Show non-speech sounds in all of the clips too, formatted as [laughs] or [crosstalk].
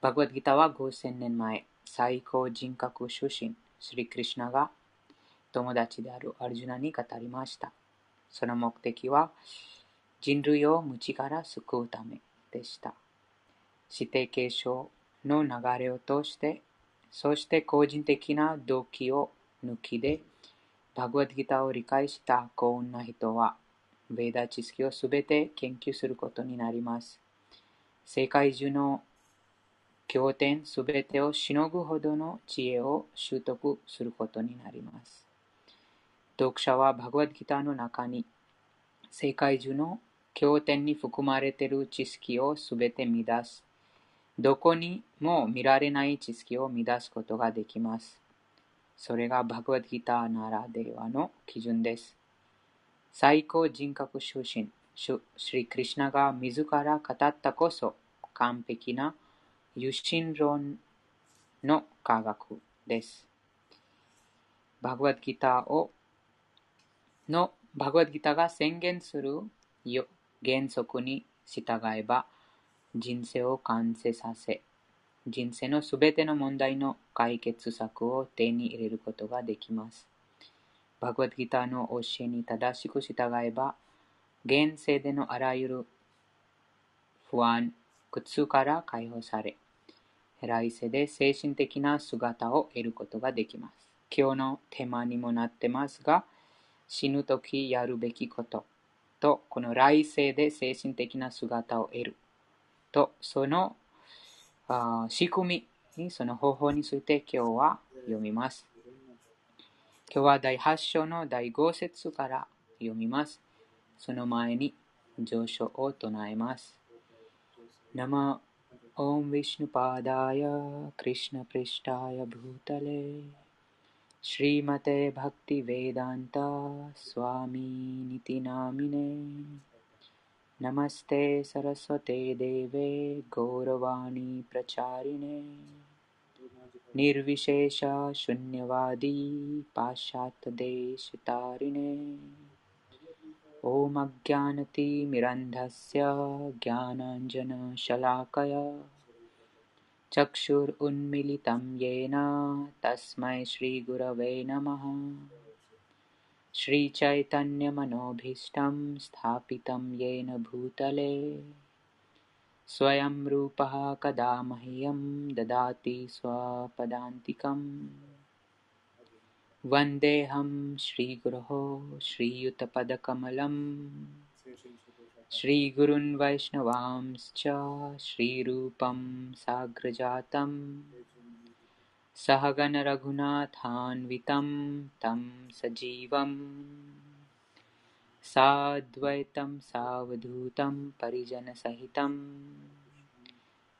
バグワッドギターは5000年前、最高人格出身、スリクリシナが友達であるアルジュナに語りました。その目的は人類を無知から救うためでした。指定継承の流れを通して、そして個人的な動機を抜きで、バグワッドギターを理解した幸運な人は、ベーダ知識をすべて研究することになります。世界中の経典すべてをしのぐほどの知恵を習得することになります。読者はバグワッドギターの中に世界中の経典に含まれている知識をすべて乱す。どこにも見られない知識を乱すことができます。それがバグワッドギターならではの基準です。最高人格出身、シュリクリシナが自ら語ったこそ完璧な有心論の科学です。バグワッギターをのバグワッドギターが宣言する原則に従えば人生を完成させ、人生のすべての問題の解決策を手に入れることができます。バグワッドギターの教えに正しく従えば、現世でのあらゆる不安、苦痛から解放され、来世で精神的な姿を得ることができます。今日のテーマにもなってますが、死ぬときやるべきことと、この来世で精神的な姿を得ると、そのあ仕組み、その方法について今日は読みます。今日は第8章の第5節から読みます。その前に上昇を唱えます。生 ॐ विष्णुपादाय कृष्णपृष्ठाय भूतले। श्रीमते भक्तिवेदान्ता स्वामीनिति नामिने नमस्ते सरस्वते देवे गौरवाणी प्रचारिणे। निर्विशेषा शून्यवादी पाश्चात्देशतारिणे ॐमज्ञानतिमिरन्धस्य ज्ञानाञ्जनशलाकय चक्षुरुन्मिलितं येन तस्मै श्रीगुरवे नमः। श्रीचैतन्यमनोभीष्टं स्थापितं येन भूतले। स्वयं रूपः कदा मह्यं ददाति स्वपदान्तिकम् वन्देऽहं श्रीगुरोः श्रीयुतपदकमलम्। श्रीगुरुन् वैष्णवांश्च श्रीरूपं साग्रजातं सहगणरघुनाथान्वितं तं सजीवम्। साद्वैतं सावधूतं परिजनसहितं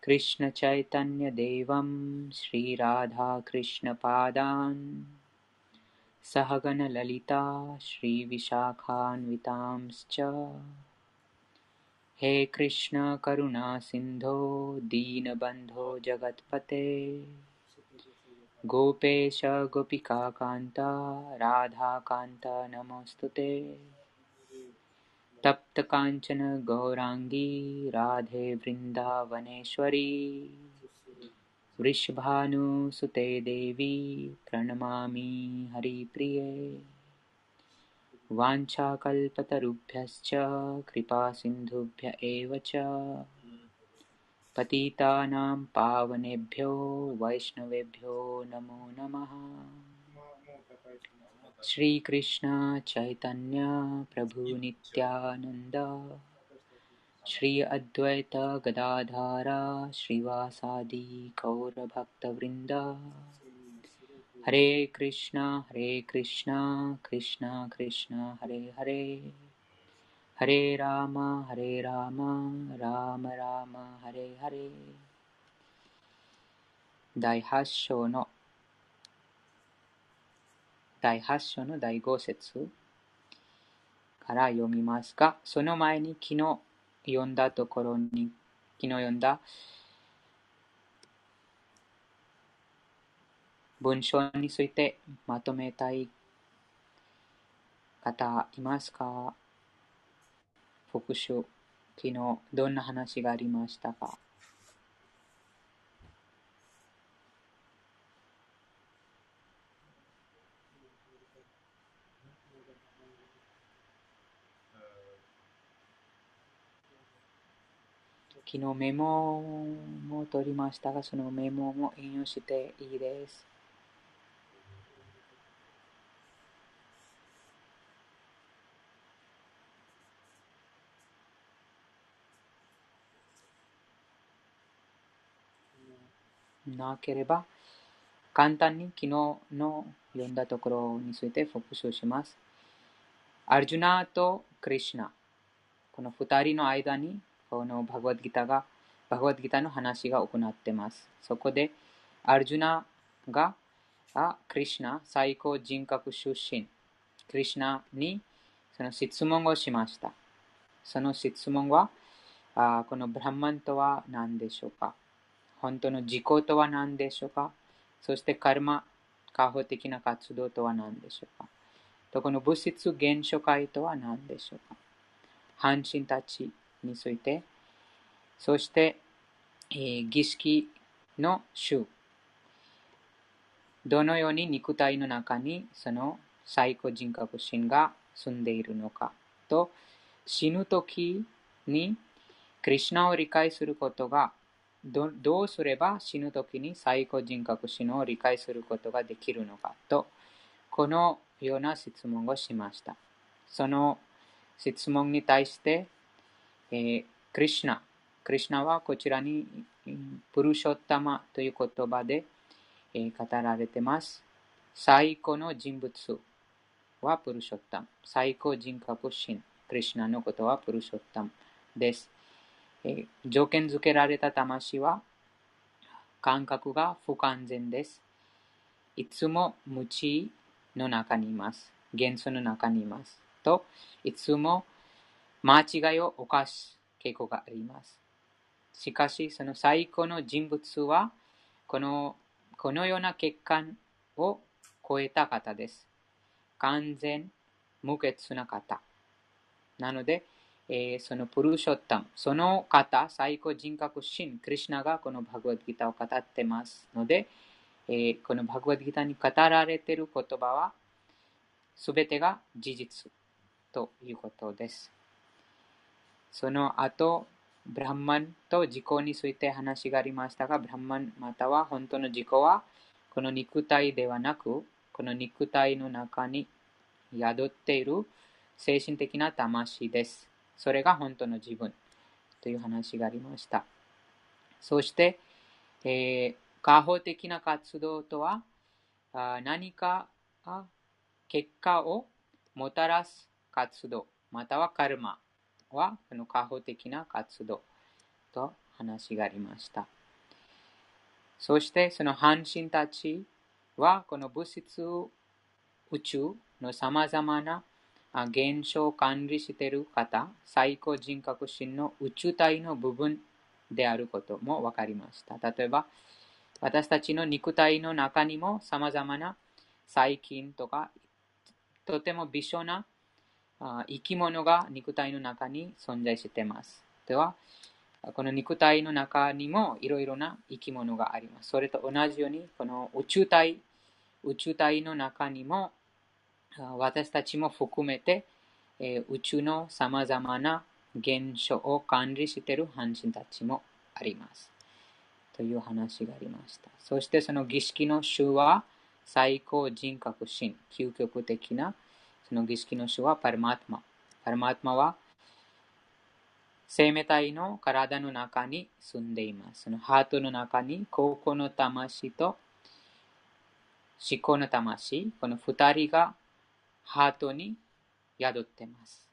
कृष्णचैतन्यदेवं श्रीराधाकृष्णपादान् सहगणललिता श्रीविशाखान्वितांश्च। हे कृष्णकरुणासिन्धो दीनबन्धो जगत्पते। गोपेश गोपिकान्ता राधाकान्ता तप्तकाञ्चन गौराङ्गी राधे वृन्दावनेश्वरी वृषभानुसुते देवी प्रणमामि हरिप्रिये। वाञ्छाकल्पतरुभ्यश्च कृपासिन्धुभ्य एव च। पतितानां पावनेभ्यो वैष्णवेभ्यो नमो नमः। श्री कृष्ण चैतन्य प्रभु नित्यानंद श्री अद्वैत गदाधारा श्रीवासादि गौर भक्त वृंद हरे कृष्णा हरे कृष्णा कृष्णा कृष्णा हरे हरे हरे राम हरे राम राम राम हरे हरे 第8章の第8章の第5節から読みますが、その前に昨日 読んだところに、昨日読んだ。文章についてまとめたい方いますか？復習、昨日どんな話がありましたか？昨日メモも取りましたが、そのメモも引用していいです。なければ、簡単に昨日の読んだところについて復習します。アルジュナとクリシナ、この二人の間にこのバグワッドギターが、バグワッドギターの話が行っています。そこで、アルジュナが、あ、クリシナ、最高人格出身、クリシナにその質問をしました。その質問は、あこのブランマンとは何でしょうか？本当の自己とは何でしょうか？そしてカルマ、過保的な活動とは何でしょうか？とこの物質現象界とは何でしょうか？半身たちについて、そして、えー、儀式の種、どのように肉体の中にその最高人格心が住んでいるのか。と、死ぬ時にクリュナを理解することが。どどうすれば死ぬ時に最高人格心を理解することができるのか。と、このような質問をしました。その質問に対して、えー、クリシナ、クリシナはこちらにプルショッタマという言葉で、えー、語られています。最高の人物はプルショッタム。最高人格心。クリシナのことはプルショッタムです。えー、条件付けられた魂は感覚が不完全です。いつも無知の中にいます。元素の中にいます。と、いつも間違いを犯す傾向があります。しかし、その最高の人物は、このこのような欠陥を超えた方です。完全無欠な方。なので、えー、そのプルーショッタム、その方、最高人格神、クリュナがこのバグワッドギターを語ってますので、えー、このバグワッドギターに語られている言葉は、すべてが事実ということです。その後、ブランマンと自己について話がありましたが、ブランマンまたは本当の自己は、この肉体ではなく、この肉体の中に宿っている精神的な魂です。それが本当の自分という話がありました。そして、えー、過保的な活動とは、あ何か結果をもたらす活動、またはカルマは、この過保的な活動と話がありました。そして、その半身たちは、この物質宇宙のさまざまな現象を管理している方、最高人格心の宇宙体の部分であることも分かりました。例えば、私たちの肉体の中にもさまざまな細菌とか、とても微小な生き物が肉体の中に存在しています。では、この肉体の中にもいろいろな生き物があります。それと同じように、この宇宙体、宇宙体の中にも私たちも含めて、え宇宙のさまざまな現象を管理している半身たちもあります。という話がありました。そしてその儀式の種は最高人格心、究極的なの儀式の種はパルマートマ。パルマートマは生命体の体の中に住んでいます。そのハートの中に高校の魂と思考の魂、この二人がハートに宿っています。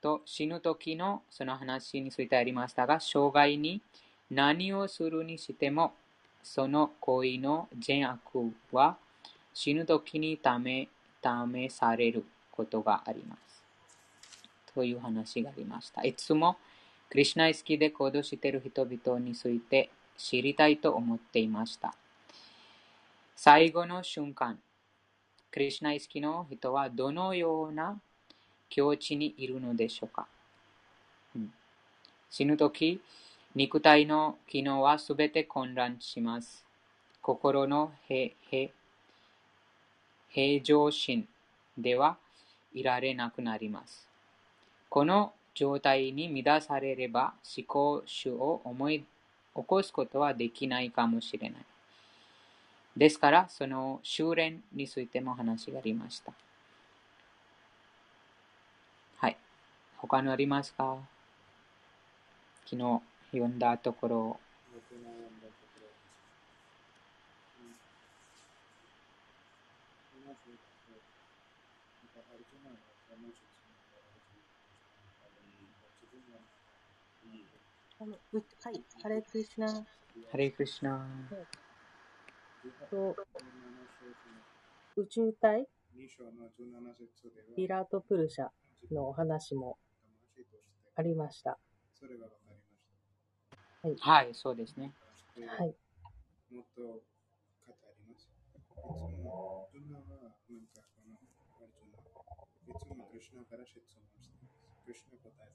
と、死ぬ時のその話についてありましたが、生涯に何をするにしても、その行為の善悪は死ぬ時に試試されることがあります。という話がありました。いつもクリュナイ好きで行動している人々について知りたいと思っていました。最後の瞬間、クリュナ意識の人はどのような境地にいるのでしょうか、うん、死ぬとき、肉体の機能はすべて混乱します。心の平平常心ではいられなくなります。この状態に乱されれば思考主を思い起こすことはできないかもしれない。ですから、その修練についても話がありました。はい。他のありますか？昨日読んだところ。あのうはい、ハレクリシナ。ハレクリシナ。と宇宙体ビラートプルシャのお話もありました。はい、はい、そうですね。はい。もっと語ります。なんか、この、いつもクリュナから質問して。クリュナ答え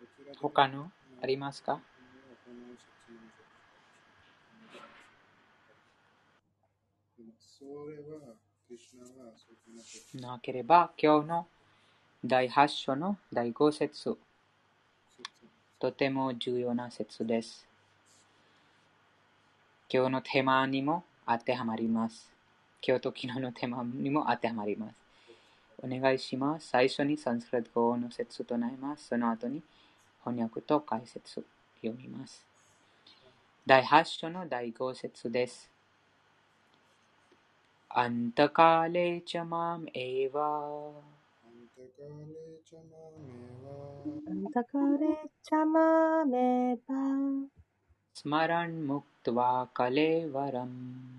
てくれます。他のありますか？なければ、今日の第8章の第5節とても重要な説です。今日のテーマにも当てはまります。今日と昨日のテーマにも当てはまります。お願いします。最初にサンスクリット語の説となります。その後に翻訳と解説読みます。第8章の第5節です。अन्तकाले च माम् एव अन्तकाले च मामेव स्मरन् मुक्त्वा कलेवरम्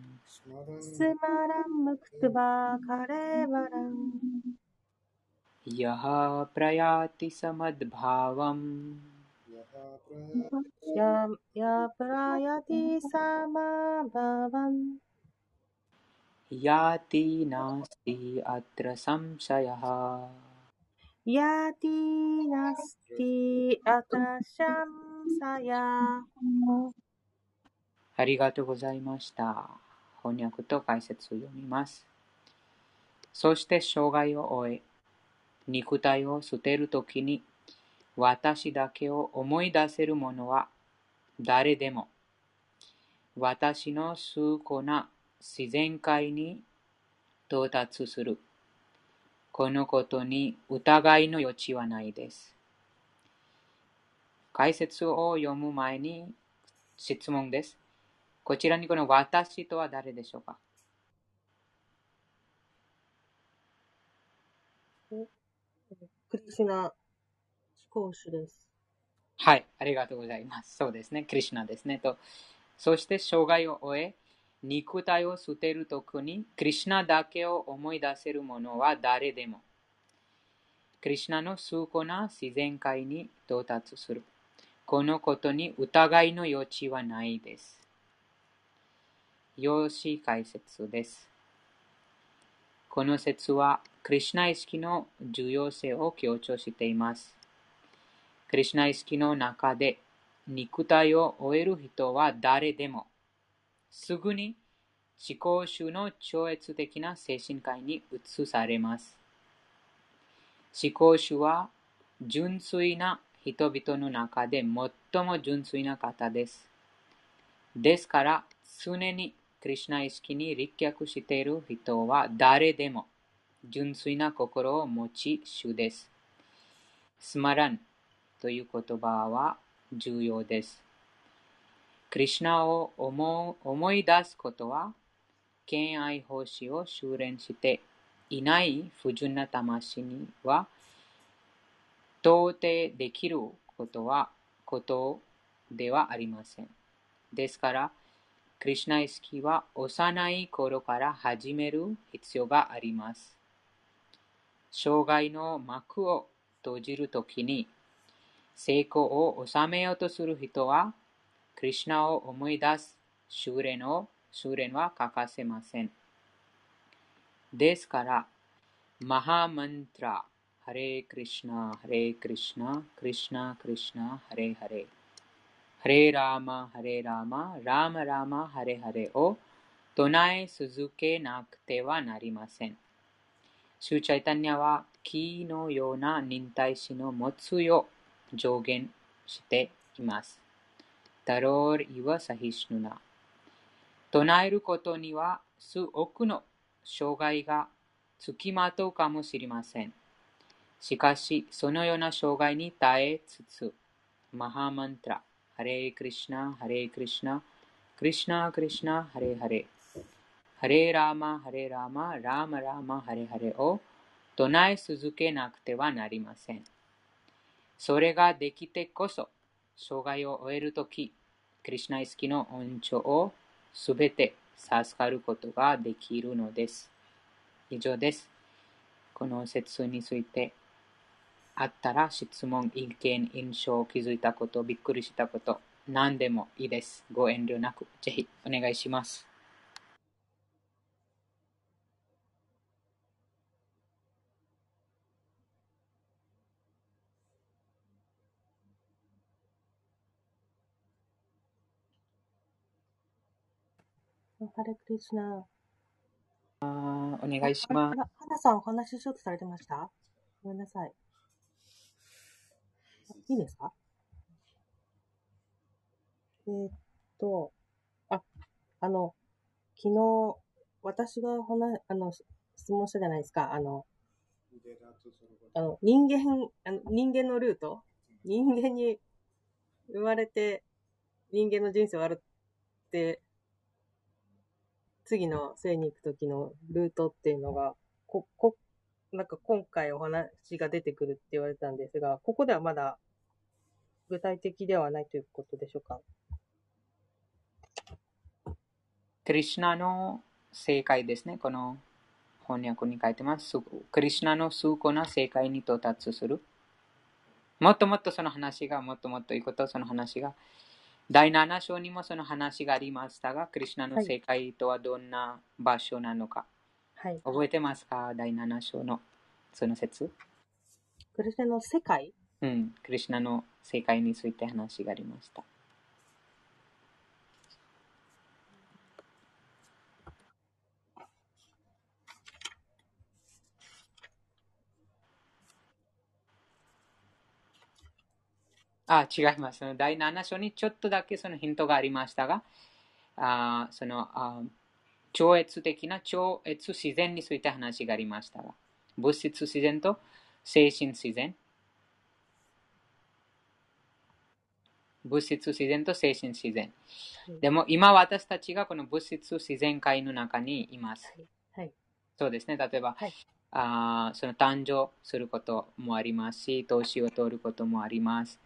स्मरन् मुक्त्वा कलेवरम् यः प्रयाति समद्भावम् यः प्रयाति समभावम् याति नास्ति अत्र संशयः याति नास्ति अत्र संशयः ありがとうございました。 翻訳と解説を読みます。そして生涯を終え、肉体を捨てるときに、私だけを思い出せる者は誰でも、私の崇高な自然界に到達する。このことに疑いの余地はないです。解説を読む前に質問です。こちらにこの私とは誰でしょうか？クリシナ講師です。はい、ありがとうございます。そうですね、クリシナですね。とそして生涯を終え、肉体を捨てるときに、クリシナだけを思い出せる者は誰でも、クリシナの崇高な自然界に到達する。このことに疑いの余地はないです。用紙解説です。この説は、クリシナ意識の重要性を強調しています。クリシナ意識の中で、肉体を終える人は誰でも、すぐに思考主の超越的な精神界に移されます。思考主は純粋な人々の中で最も純粋な方です。ですから、常にクリュナ意識に立脚している人は誰でも純粋な心を持ち主です。スマランという言葉は重要です。クリシナを思思い出すことは、敬愛奉仕を修練していない不純な魂には、到底できることは、ことではありません。ですから、クリシナ意識は幼い頃から始める必要があります。障害の幕を閉じるときに、成功を収めようとする人は、クリシナを思い出す修練を修練は欠かせません。ですから、マハマントラ、ハレクリシナ、ハレクリシナ、クリシナ、クリシナ、ハレハレ、ハレラーマ、ハレラーマ、ラーマラーマ、ハレハレを唱え続けなくてはなりません。シューチャイタニアは木のような忍耐心の持つよう上限しています。ダロールイワサヒシヌナ。唱えることには数多くの障害がつきまとうかもしれません。しかし、そのような障害に耐えつつ、マハマントラ、ハレークリシナ、ハレークリシナ、クリシナ、クリシナ、ハレーハレー、ハレーラーマ、ハレーラーマ、ラーマラーマ、ハレハレを唱え続けなくてはなりません。それができてこそ、障害を終えるとき、クリシナイスキの恩寵をすべて授かることができるのです。以上です。この説についてあったら質問、意見、印象、気づいたこと、びっくりしたこと、何でもいいです。ご遠慮なく、ぜひお願いします。ハレクリスナあお願いします。花さんお話ちょっとされてました？ごめんなさい。いいですか？えー、っと、あ、あの、昨日、私がほな、あの、質問したじゃないですか。あの、あの人間あの、人間のルート？人間に生まれて、人間の人生終わるって、次の生に行く時のルートっていうのが、こ、こ、なんか今回お話が出てくるって言われたんですが、ここではまだ具体的ではないということでしょうか？クリシナの正解ですね。この翻訳に書いてます。クリシナの崇高な正解に到達する。もっともっとその話が、もっともっといいこと、その話が。第7章にもその話がありましたが、クリシナの正解とはどんな場所なのか。はい。覚えてますか？第7章のその説。クリシナの世界？うん。クリシナの世界について話がありました。あ、違います。第7章にちょっとだけそのヒントがありましたが、あそのあ超越的な超越自然について話がありましたが、物質自然と精神自然。物質自然と精神自然。でも今私たちがこの物質自然界の中にいます。はい、そうですね。例えば、はい、あその誕生することもありますし、年を取ることもあります。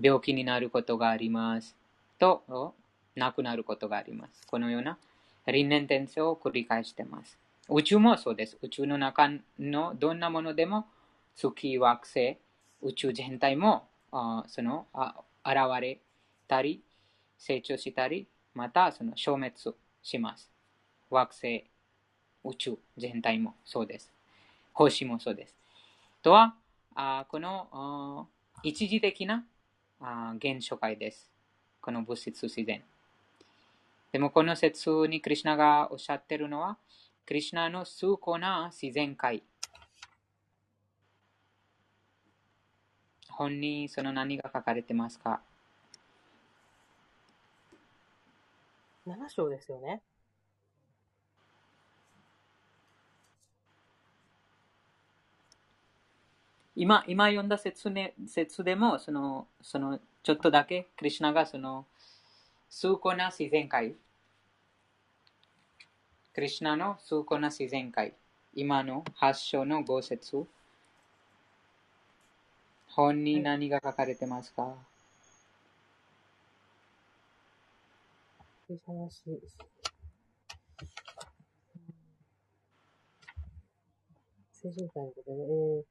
病気になることがあります。と、亡くなることがあります。このような輪廻転生を繰り返しています。宇宙もそうです。宇宙の中のどんなものでも、月、惑星、宇宙全体もあそのあ現れたり、成長したり、またその消滅します。惑星、宇宙全体もそうです。星もそうです。とは、あこの一時的なあ現象界です。この物質自然。でもこの説にクリュナがおっしゃってるのは、クリュナの崇高な自然界。本にその何が書かれてますか ?7 章ですよね。今、今読んだ説,、ね、説でも、その、その、ちょっとだけ、クリュナがその、崇高な自然界クリュナの崇高な自然界。今の発祥の五節。本に何が書かれてますか、精神科のことで、えー。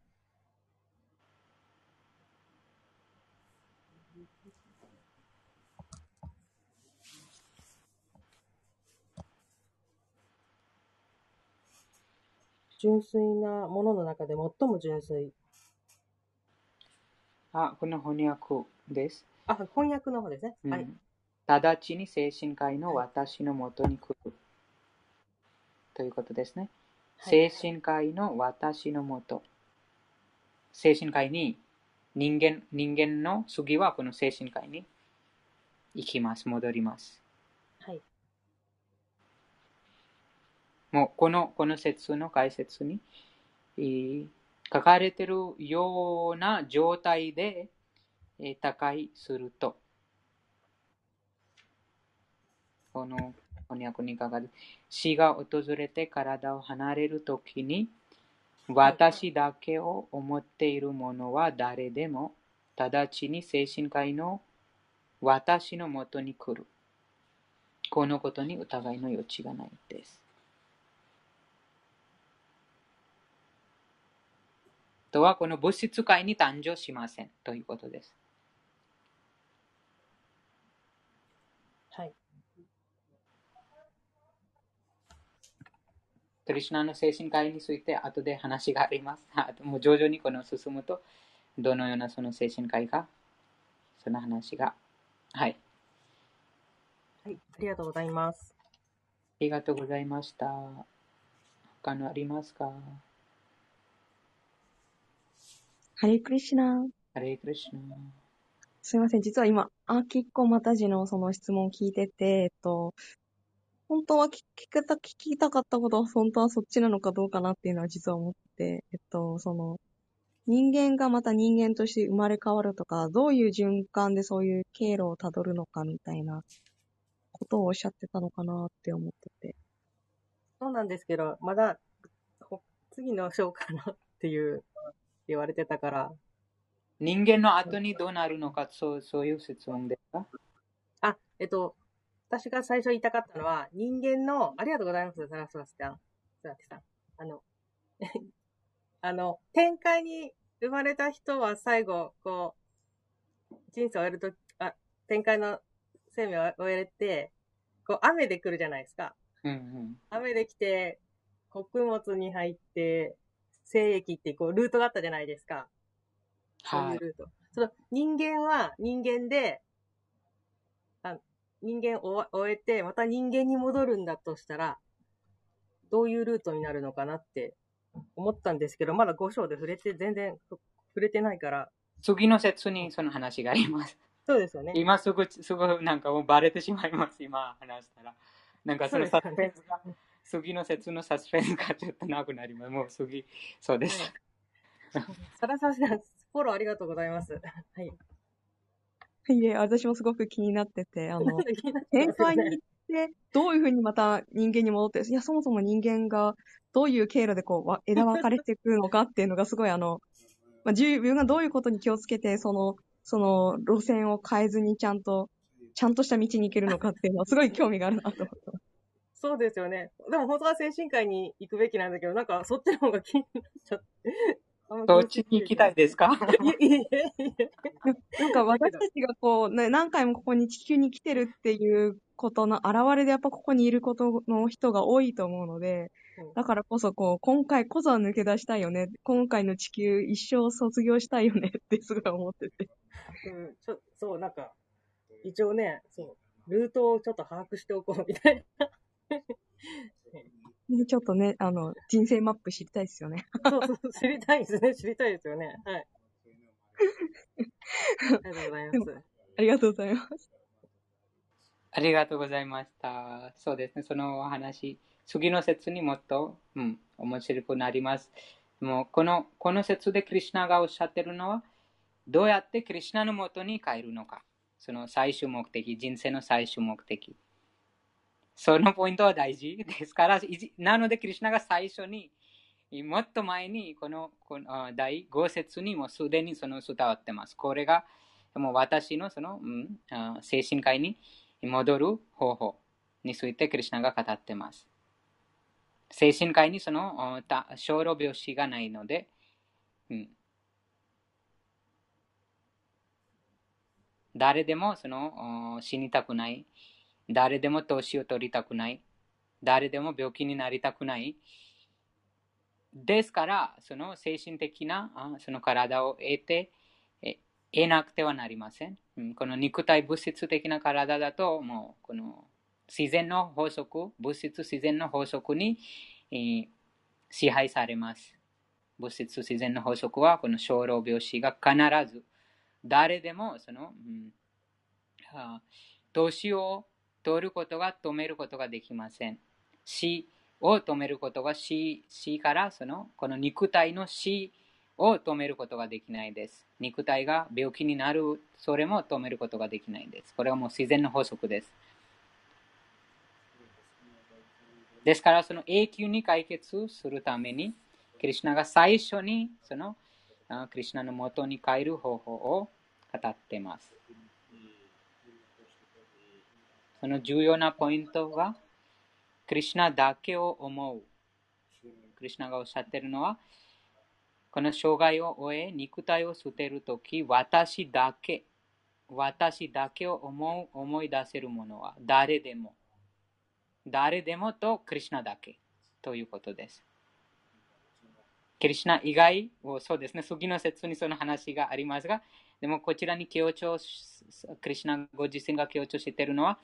純粋なものの中で最も純粋。あ、この翻訳です。あ、翻訳の方ですね。うん、はい。直ちに精神科医の私のもとに来る。ということですね。はい、精神科医の私のもと。精神科医に、人間、人間の次はこの精神科医に行きます。戻ります。はい。もうこの、この説の解説に、えー書かれているような状態で、え他界すると、この翻訳に書かれ死が訪れて体を離れるときに、私だけを思っている者は誰でも、直ちに精神科医の私のもとに来る。このことに疑いの余地がないです。とは、この物質界に誕生しませんということです。はい。クリシュナの精神科医について後で話があります。[laughs] あもう徐々にこの進むと、どのようなその精神科医か、その話が。はい。はい。ありがとうございます。ありがとうございました。他のありますか？ハレークリシュナ。ハレークリシュナ。すいません。実は今、アキッコマタジのその質問を聞いてて、えっと、本当は聞きた、聞きたかったことは本当はそっちなのかどうかなっていうのは実は思ってて、えっと、その、人間がまた人間として生まれ変わるとか、どういう循環でそういう経路をたどるのかみたいなことをおっしゃってたのかなって思ってて。そうなんですけど、まだ、ほ次の章かなっていう、言われてたから。人間の後にどうなるのか、そうそういう質問ですかあ、えっと、私が最初言いたかったのは、人間の、ありがとうございます、サラスワスちゃん。さん。あの、[laughs] あの、展開に生まれた人は最後、こう、人生を終えるとき、あ、展開の生命を終えて、こう、雨で来るじゃないですか。うんうん。雨で来て、穀物に入って、精液ってこう、ルートがあったじゃないですか。そうはい。いうルート。その人間は人間で、あ人間を終終えて、また人間に戻るんだとしたら、どういうルートになるのかなって思ったんですけど、まだ5章で触れて、全然触れてないから。次の説にその話があります。そうですよね。今すぐ、すぐなんかもうバレてしまいます、今話したら。なんかそのサスペンスが、次の説のサスペンスがちょっとなくなります。もう次、そうです。さらさん、フォローありがとうございます。はい。いえ、私もすごく気になってて、あの、[laughs] 展開に行って、どういうふうにまた人間に戻って、いや、そもそも人間がどういう経路でこうわ、枝分かれていくのかっていうのがすごいあの、まあ、自分がどういうことに気をつけて、その、その路線を変えずにちゃんと、ちゃんとした道に行けるのかっていうのはすごい興味があるなと思ってます。そうですよね。でも本当は精神科医に行くべきなんだけど、なんかそっちの方が気になっちゃって。どっちに行きたいですか？いえいえいえいえなんか私たちがこう、ね、何回もここに地球に来てるっていうことの表れでやっぱここにいることの人が多いと思うのでうん、だからこそこう、今回こそは抜け出したいよね。今回の地球一生卒業したいよねってすごい思ってて。うん、ちょそう、なんか、一応ね、そう、ルートをちょっと把握しておこうみたいな。ね [laughs] ちょっとね、あの、人生マップ知りたいですよね。そうそう、知りたいですね。[laughs] 知りたいですよね。はい。[laughs] ありがとうございます。ありがとうございます。ありがとうございました。そうですね、そのお話、次の説にもっと、うん、面白くなります。もうこのこの説でクリュナがおっしゃってるのは、どうやってクリュナのもとに帰るのか。その最終目的、人生の最終目的。そのポイントは大事 [laughs] ですから、なのでクリュナが最初に、もっと前にこのこの第5節にもすでにその伝わってます。これがもう私のその、うん、精神科医に戻る方法についてクリュナが語ってます。精神科医にそのた小老病死がないので、うん、誰でもその死にたくない、誰でも年を取りたくない、誰でも病気になりたくない。ですから、その精神的なあその体を得て、得なくてはなりません。この肉体物質的な体だと、もうこの自然の法則、物質自然の法則に、えー支配されます。物質自然の法則は、この生老病死が必ず、誰でもその、うんあ年を取ることが止めることができません。死を止めることが死死からそのこの肉体の死を止めることができないです。肉体が病気になる、それも止めることができないです。これはもう自然の法則です。ですから、その永久に解決するために、クリュナが最初にそのクリュナの元に帰る方法を語っています。その重要なポイントは、クリュナだけを思う。クリュナがおっしゃってるのは、この生涯を終え、肉体を捨てるとき、私だけ、私だけを思う思い出せるものは誰でも。誰でもとクリュナだけということです。クリュナ以外を、そうですね、次の説にその話がありますが、でもこちらに強調、クリュナご自身が強調しているのは、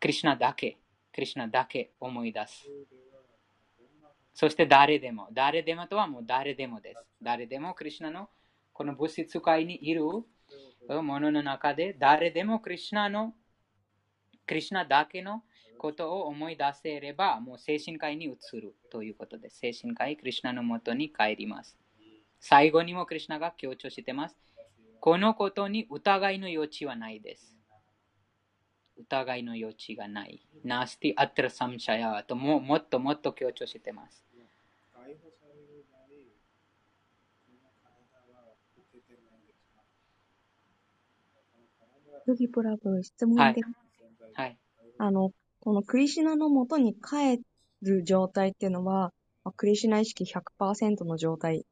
クリュナだけ、クリュナだけ思い出す。そして誰でも、誰でもとはもう誰でもです。誰でもクリュナのこの物質界にいるものの中で、誰でもクリュナの、クリュナだけのことを思い出せれば、もう精神科医に移るということです。精神科医、クリュナのもとに帰ります。最後にもクリュナが強調してます。このことに疑いの余地はないです。疑いの余地がない。ナスティアトラサムシャヤとももっともっと強調しています。ヨギプラブ、質問で、はい、はい、あの、このクリシュナのもとに帰る状態っていうのは、クリシュナ意識100%の状態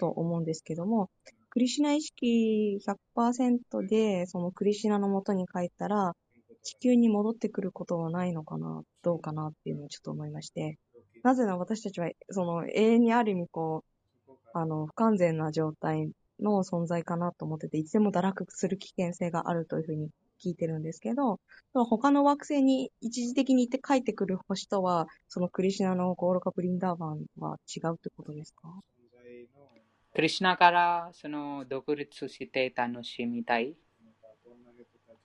と思うんですけども、クリシュナ意識100%で、そのクリシナのもとに帰ったら、地球に戻ってくることはないのかな、どうかなっていうのをちょっと思いまして、なぜなら私たちは、その永遠にある意味こう、あの、不完全な状態の存在かなと思ってて、いつでも堕落する危険性があるというふうに聞いてるんですけど、他の惑星に一時的に行って帰ってくる星とは、そのクリシナのゴーロカ・ブリンダーバンは違うってことですか？クリシナからその独立して楽しみたい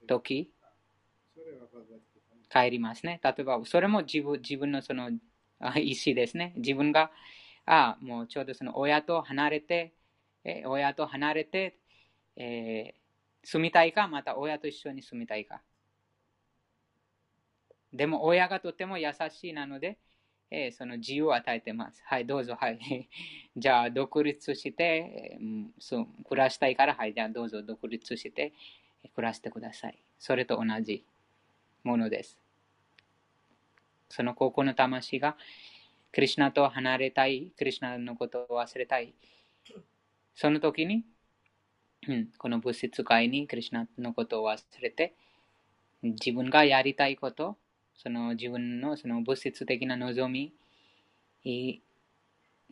時、帰りますね。例えば、それも自分自分のその意思ですね。自分が、あもうちょうどその親と離れて、え親と離れて、えー住みたいか、また親と一緒に住みたいか。でも親がとても優しいなので、えー、その自由を与えてます。はい、どうぞ、はい。[laughs] じゃあ、独立して、えー、そう暮らしたいから、はい、じゃあどうぞ独立して暮らしてください。それと同じものです。その高校の魂が、クリュナと離れたい、クリュナのことを忘れたい。その時に、この物質界にクリュナのことを忘れて、自分がやりたいこと、その自分のその物質的な望み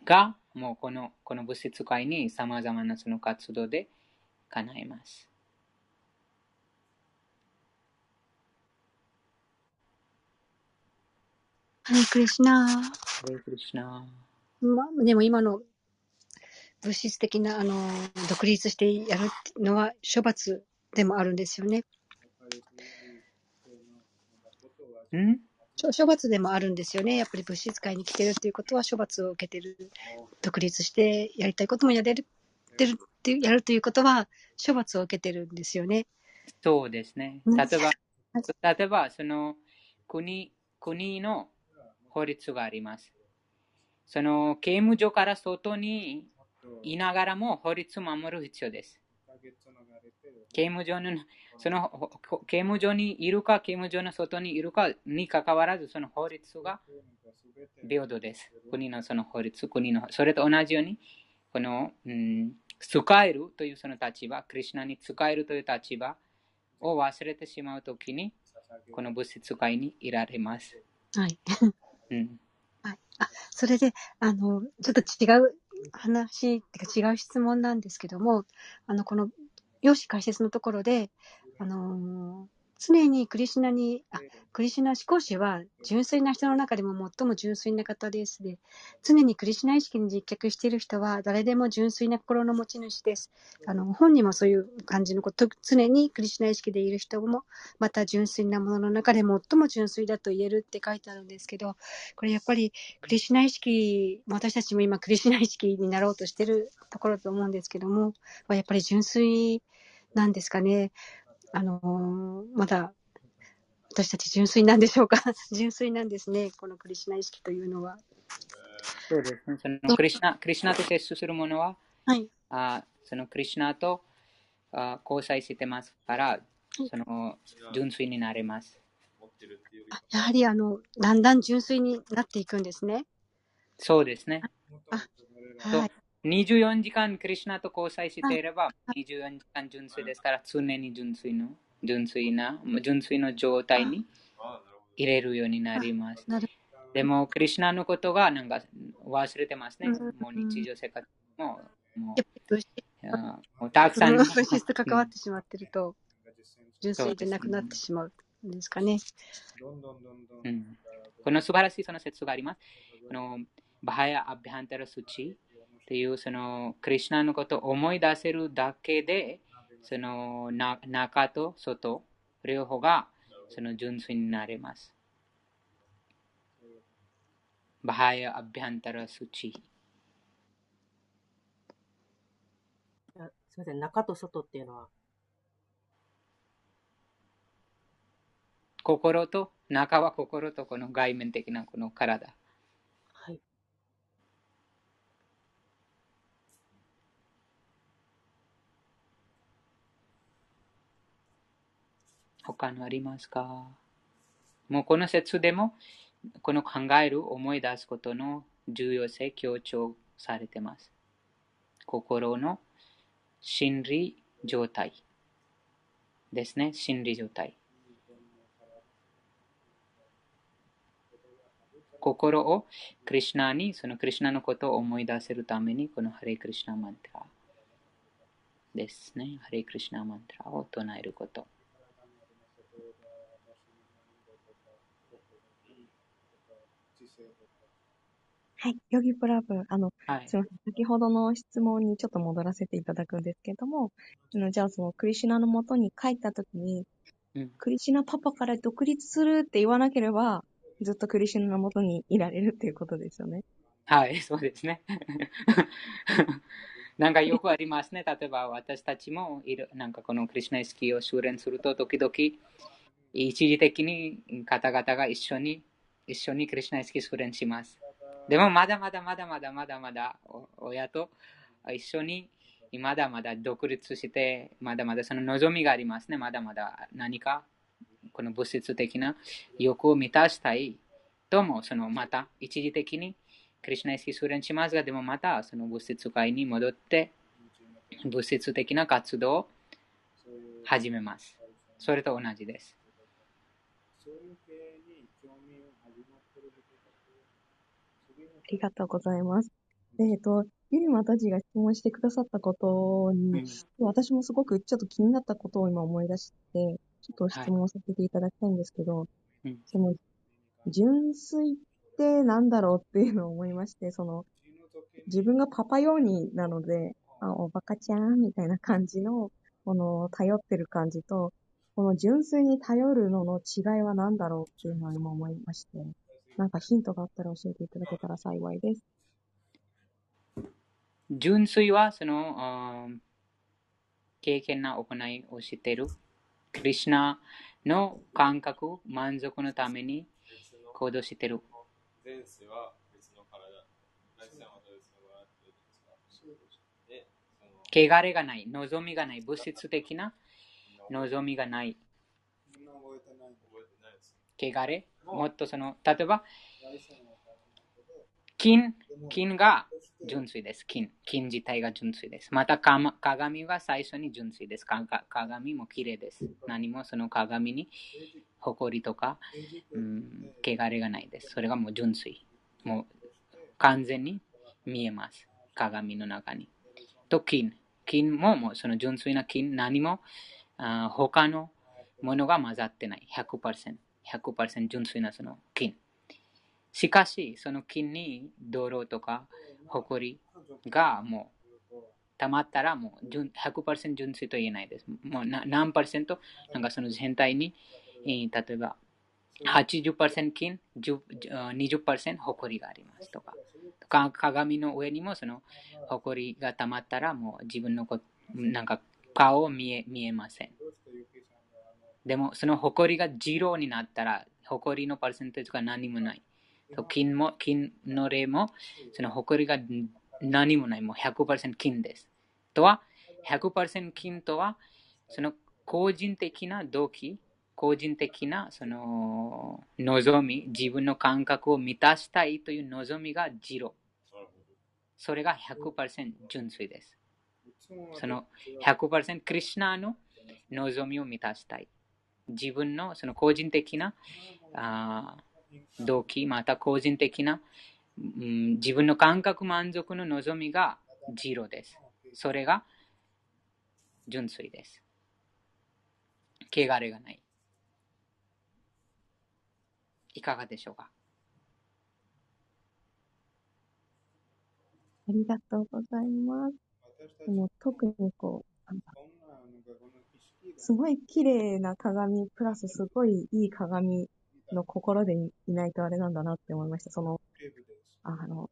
が、もうこのこの物質界に様々なその活動で叶えます。ハレクリシナハレクリシナまあ、でも今の物質的な、あの、独立してやるのは処罰でもあるんですよね。ん？処罰でもあるんですよね。やっぱり物質界に来てるっていうことは処罰を受けてる。独立してやりたいこともやれる、てるってやるということは処罰を受けてるんですよね。そうですね。例えば、例えば、その国、国の法律があります。その刑務所から外にいながらも法律を守る必要です。刑務所のその刑務所にいるか、刑務所の外にいるかにかかわらず、その法律が平等です。国のその法律、国の、それと同じように、この、うん、使えるというその立場、クリュナに使えるという立場を忘れてしまうときに、この物質界にいられます。はい。うん。はい。あ、それで、あの、ちょっと違う話ってか違う質問なんですけども、あの、この、用紙解説のところで、あの常にクリシュナに、あ、クリシュナ思考士は純粋な人の中でも最も純粋な方ですで、常にクリシュナ意識に実脚している人は誰でも純粋な心の持ち主です。あの、本にもそういう感じのこと、常にクリシュナ意識でいる人も、また純粋なものの中で最も純粋だと言えるって書いてあるんですけど、これやっぱりクリシュナ意識、私たちも今クリシュナ意識になろうとしてるところだと思うんですけども、やっぱり純粋なんですかね。あのー、まだ、私たち純粋なんでしょうか？[laughs] 純粋なんですね。このクリシナ意識というのは。そうですね。そのクリシナ、クリシナと接するものは、はい。あそのクリシナとあ交際してますから、その純粋になれます。あやはりあの、だんだん純粋になっていくんですね。そうですね。あ、はい。24時間クリュナと交際していれば、24時間純粋ですから、常に純粋の、純粋な、純粋の状態に入れるようになります。でも、クリュナのことがなんか忘れてますね。もう日常生活も、もう、たくさん。物質と関わってしまってると、純粋でなくなってしまうんですかね。うん、この素晴らしいその説があります。このバハヤ・アビハンタラ・スチっていうそのクリュナのことを思い出せるだけでその中と外両方がその純粋になれます。バハヤ・アビハンタラ・スチ。すみません、中と外っていうのは？心と、中は心とこの外面的なこの体。他のありますか？もうこの説でも、この考える、思い出すことの重要性強調されています。心の心理状態ですね。心理状態。心をクリュナに、そのクリュナのことを思い出せるために、このハレクリュナマントラですね。ハレクリュナマントラを唱えること。はい。ヨギプラブ、あの、はい、すみません。先ほどの質問にちょっと戻らせていただくんですけども、あのじゃあそのクリシュナのもとに帰ったときに、うん、クリシュナパパから独立するって言わなければ、ずっとクリシュナのもとにいられるっていうことですよね。はい、そうですね。[laughs] なんかよくありますね。例えば私たちもいる、なんかこのクリシュナ意識を修練すると、時々一時的に方々が一緒に、一緒にクリシュナ意識修練します。でもまだまだまだまだまだまだ親と一緒にまだまだ独立して、まだまだその望みがありますね。まだまだ何かこの物質的な欲を満たしたいとも、そのまた一時的にクリュナ意識修練しますが、でもまたその物質界に戻って物質的な活動を始めます。それと同じです。りがとうございます。えっ、ー、と、ゆりまたちが質問してくださったことに、うん、私もすごくちょっと気になったことを今思い出して、ちょっと質問させていただきたいんですけど、はい、その、純粋ってなんだろうっていうのを思いまして、その、自分がパパヨーニなので、あ、おバカちゃんみたいな感じの、この、頼ってる感じと、この純粋に頼るのの違いは何だろうっていうのは今思いまして。なんかヒントがあったら教えていただけたら幸いです。純粋はその、経験な行いをしている。クリュナの感覚、満足のために行動している。汚れがない、望みがない、物質的な望みがない。汚れ？もっとその、例えば、金、金が純粋です。金。金自体が純粋です。また鏡は最初に純粋です。鏡も綺麗です。何もその鏡に埃とか、うん、汚れがないです。それがもう純粋。もう完全に見えます。鏡の中に。と金。金ももうその純粋な金、何もあ他のものが混ざってない。100%。100%純粋なその金。しかし、その金に泥とか埃がもう溜まったらもう100%純粋と言えないです。もう何パーセント？なんかその全体に、例えば80%金、20%埃がありますとか。鏡の上にもその埃が溜まったらもう自分のこなんか顔見え見えません。でもその埃がジローになったら埃のパーセンテージが何もない。金も、金の例も、その誇りが何もない、もう100%金です。とは、100%金とは、その個人的な動機、個人的なその望み、自分の感覚を満たしたいという望みがジロそれが100%純粋です。その100%クリュナの望みを満たしたい。自分のその個人的なあ動機、また個人的な、うん、自分の感覚満足の望みがジロです。それが純粋です。汚れがない。いかがでしょうか？ありがとうございます。でも特にこう、すごい綺麗な鏡、プラスすごいいい鏡の心でいないとあれなんだなって思いました。その、あの、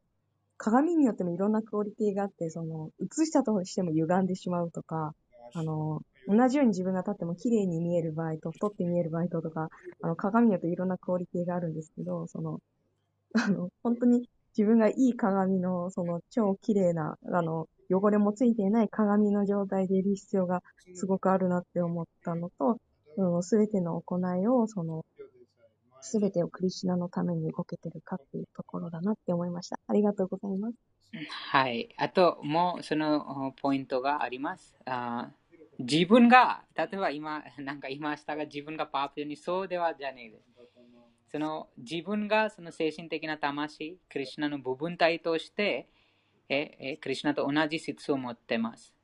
鏡によってもいろんなクオリティがあって、その、映したとしても歪んでしまうとか、あの、同じように自分が立っても綺麗に見える場合と太って見える場合ととか、あの、鏡によっていろんなクオリティがあるんですけど、その、あの、本当に自分がいい鏡の、その、超綺麗な、あの、汚れもついていない鏡の状態でいる必要がすごくあるなって思ったのと、すべての行いを、その、すべてをクリシナのために動けてるかっていうところだなって思いました。ありがとうございます。はい。あと、もうそのポイントがあります。あ自分が、例えば今、なんか言いましたが、自分がパーフェクトにそうではじゃねえです。その自分がその精神的な魂、クリュナの部分体として、ええクリュナと同じ質を持ってます。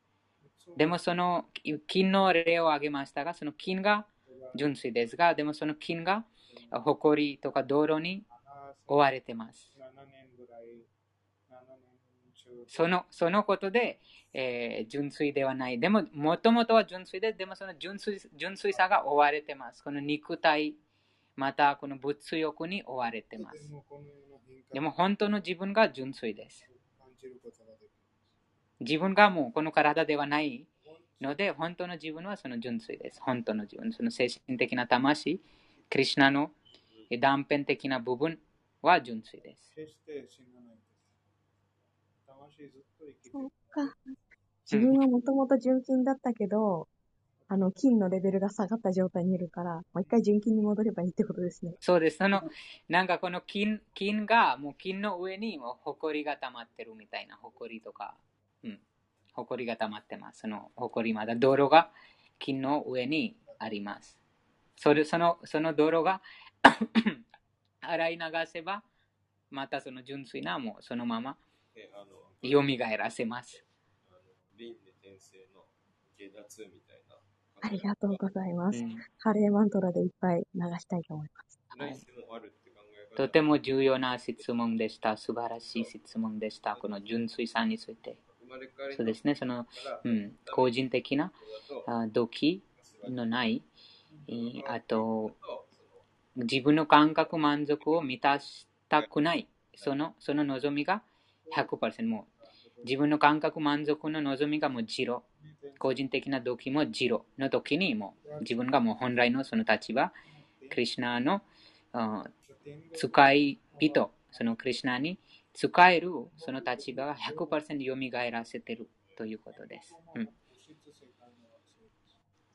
でもその金の例を挙げましたが、その金が純粋ですが、でもその金が誇とか道路に追われてます。そのそのことで、えー、純粋ではない。でも、もともとは純粋で、でもその純粋純粋さが追われてます。この肉体、またこの物欲に追われてます。でも本当の自分が純粋です。自分がもうこの体ではないので、本当の自分はその純粋です。本当の自分、その精神的な魂、クリュナの断片的な部分は純粋です。そうか。自分はもともと純金だったけど、あの、金のレベルが下がった状態にいるから、もう一回純金に戻ればいいってことですね。そうです。その、なんかこの金、金が、もう金の上にも埃が溜まってるみたいな、埃とか、うん。埃が溜まってます。その埃まだ泥が金の上にあります。それそのその泥が [coughs] 洗い流せば、またその純粋なもうそのまま蘇らせます。ありがとうございます。うん、カレーマントラでいっぱい流したいと思います。はい、とても重要な質問でした。素晴らしい質問でした。この純粋さについて。そうですね、その、うん、個人的な動機のない、あと、自分の感覚満足を満たしたくない、そのその望みが100%もう、自分の感覚満足の望みがもうジロ、個人的な動機もジロ。の時にも自分がもう本来のその立場、クリュナの使い人、そのクリュナに使えるその立場が100%蘇らせてるということです。うん。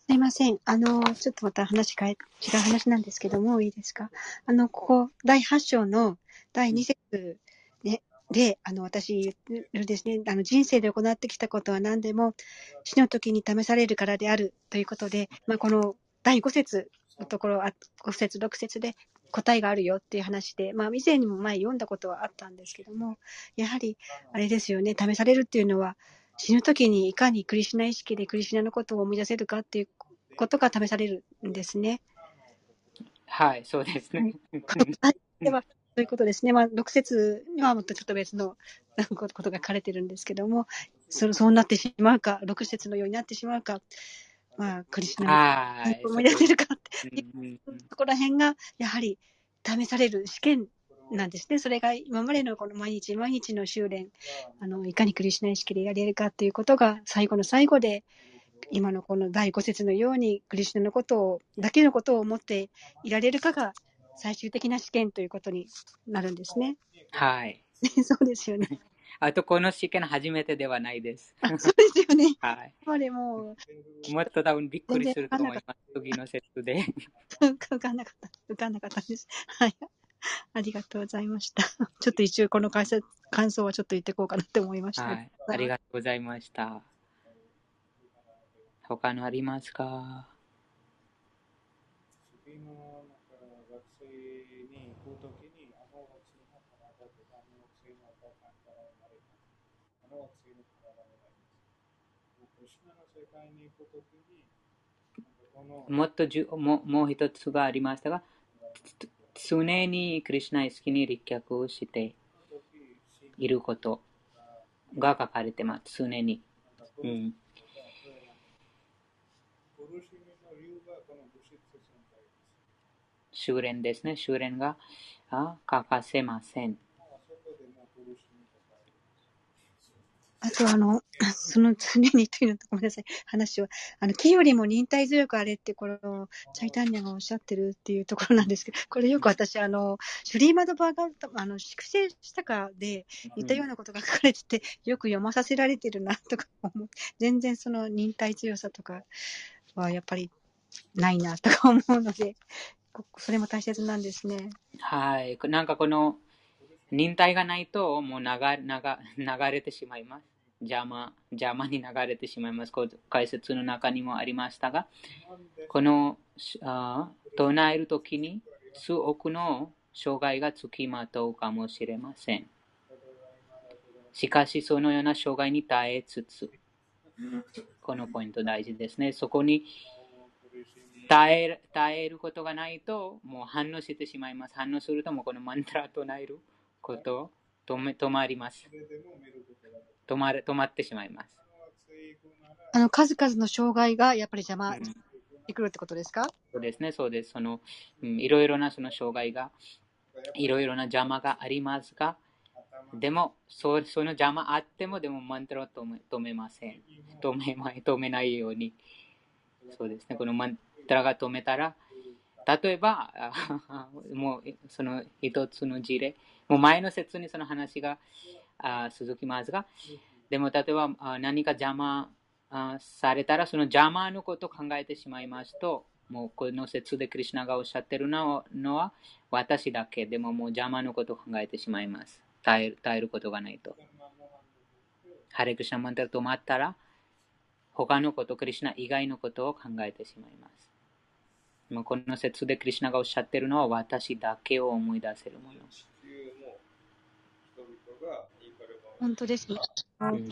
すいません。あの、ちょっとまた話変え、違う話なんですけども、いいですか？あの、ここ、第8章の第2節、で、あの、私ですね、あの、人生で行ってきたことは何でも、死の時に試されるからであるということで、まあ、この第5節のところ、5節、6節で答えがあるよっていう話で、まあ、以前にも前読んだことはあったんですけども、やはり、あれですよね、試されるっていうのは、死ぬ時にいかにクリシュナ意識でクリシュナのことを思い出せるかっていうことが試されるんですね。はい、そうですね。はい。[laughs] では、そういうことですね。まあ、6節にはもっとちょっと別のことが書かれてるんですけども、そそうなってしまうか、6節のようになってしまうか、まあ、クリスナはい。思い出せるかってそこら辺が、やはり試される試験なんですね。それが今までのこの毎日毎日の修練、あの、いかにクリスナ意識でやれるかっていうことが最後の最後で、今のこの第5節のようにクリスナのことを、だけのことを思っていられるかが最終的な試験ということになるんですね。はい。[laughs] そうですよね。あと、この試験初めてではないです。あそうですよね。[laughs] はい。今までもう、もっと多分びっくりすると思います。次の説で。浮かんなかった、浮かんなかったです。はい。ありがとうございました。ちょっと一応この解説感想はちょっと言っていこうかなって思いました。はい。ありがとうございました。他のありますか次のなんか学生に行くときに、あの学生の体とあの学生の赤ちゃんから生まれます。あの学生の体がないです。クリシュナの世界に行くときに、このもっとじゅももう一つがありましたが、常にクリュナ意識に立脚していることが書かれてます。常に。うん。修練ですね。修練があ欠かせません。もうそこでもうプルシミとかありあとあの、[laughs] その常にというのごめんなさい、話を。あの、木よりも忍耐強くあれって、この、チャイタンニャがおっしゃってるっていうところなんですけど、[laughs] これよく私、あの、シュリーマドバーガー、あの、粛清したかで似たようなことが書かれてて、よく読まさせられてるなとか思う。全然その忍耐強さとかはやっぱりないなとか思うので、それも大切なんですね。はい。なんかこの忍耐がないともう流流流れてしまいます。邪魔、邪魔に流れてしまいます。こう解説の中にもありましたが、このあ唱えるときに数億の障害がつきまとうかもしれません。しかし、そのような障害に耐えつつ、このポイント大事ですね。そこに耐え耐えることがないと、もう反応してしまいます。反応すると、もうこのマントラ唱えること止め止まります。止まる止まってしまいます。あの、数々の障害がやっぱり邪魔してくるってことですか？そうですね、そうです。その、うん、いろいろなその障害が、いろいろな邪魔がありますが、でも、そその邪魔あっても、でもマントラを止め止めません。止めま止めないように。そうですね、このマントラが止めたら、例えば、[laughs] もうその一つの事例、もう前の説にその話があ続きますが、でも例えば何か邪魔されたら、その邪魔のことを考えてしまいますと、もうこの説でクリュナがおっしゃってるのは、私だけでももう邪魔のことを考えてしまいます。耐える耐えることがないと。ハレクシナマンタラ止まったら、他のこと、クリシナ以外のことを考えてしまいます。もうこの説でクリシナがおっしゃってるのは、私だけを思い出せるもの。本当ですね。あうん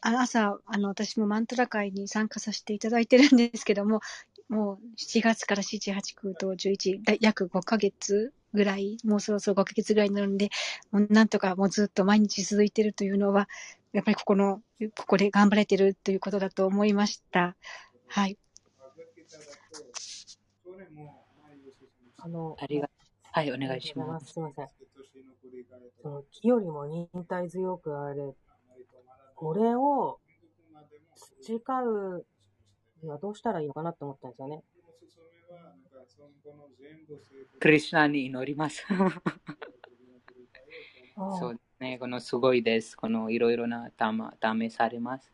あ朝、あの、私もマントラ会に参加させていただいてるんですけども、もう7月から7、8、9と11、だ約5ヶ月ぐらい、もうそろそろ5ヶ月ぐらいになるんで、もうなんとかもうずっと毎日続いてるというのは、やっぱりここの、ここで頑張れてるということだと思いました。はい。あの、ありがはい、お願いしま。ますす。すみません。その木よりも忍耐強くあれ、これを培うにはどうしたらいいのかなって思ったんですよね。クリシナに祈ります。[laughs] あそうですね、このすごいです。このいろいろなたま試されます。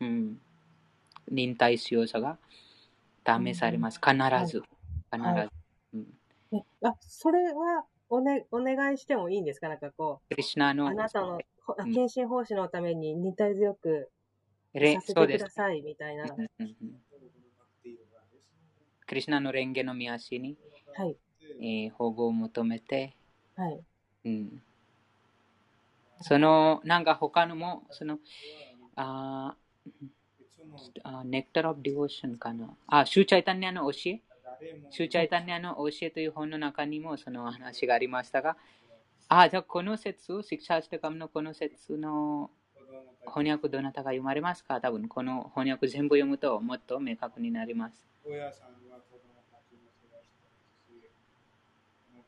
うん。忍耐強さが試されます。必ず。必はいず。うんえあ、それはお,、ね、お願いしてもいいんですか？なんかこクリシナう、のあなたのほうん献身奉仕のために忍耐強くれさせてくだ。さいみたいな。クリシナの蓮華の見足に、はい。えー保護を求めて、はい。うん、その、なんか他のも、その、あーあネクター・オブ・ディボーションかな。あ、シューチャイタニアの教え？シューチャイタニアの教えという本の中にもその話がありましたが、あ、じゃあこの説、シクシャステカムのこの説の翻訳どなたが読まれますか？多分この翻訳全部読むともっと明確になります。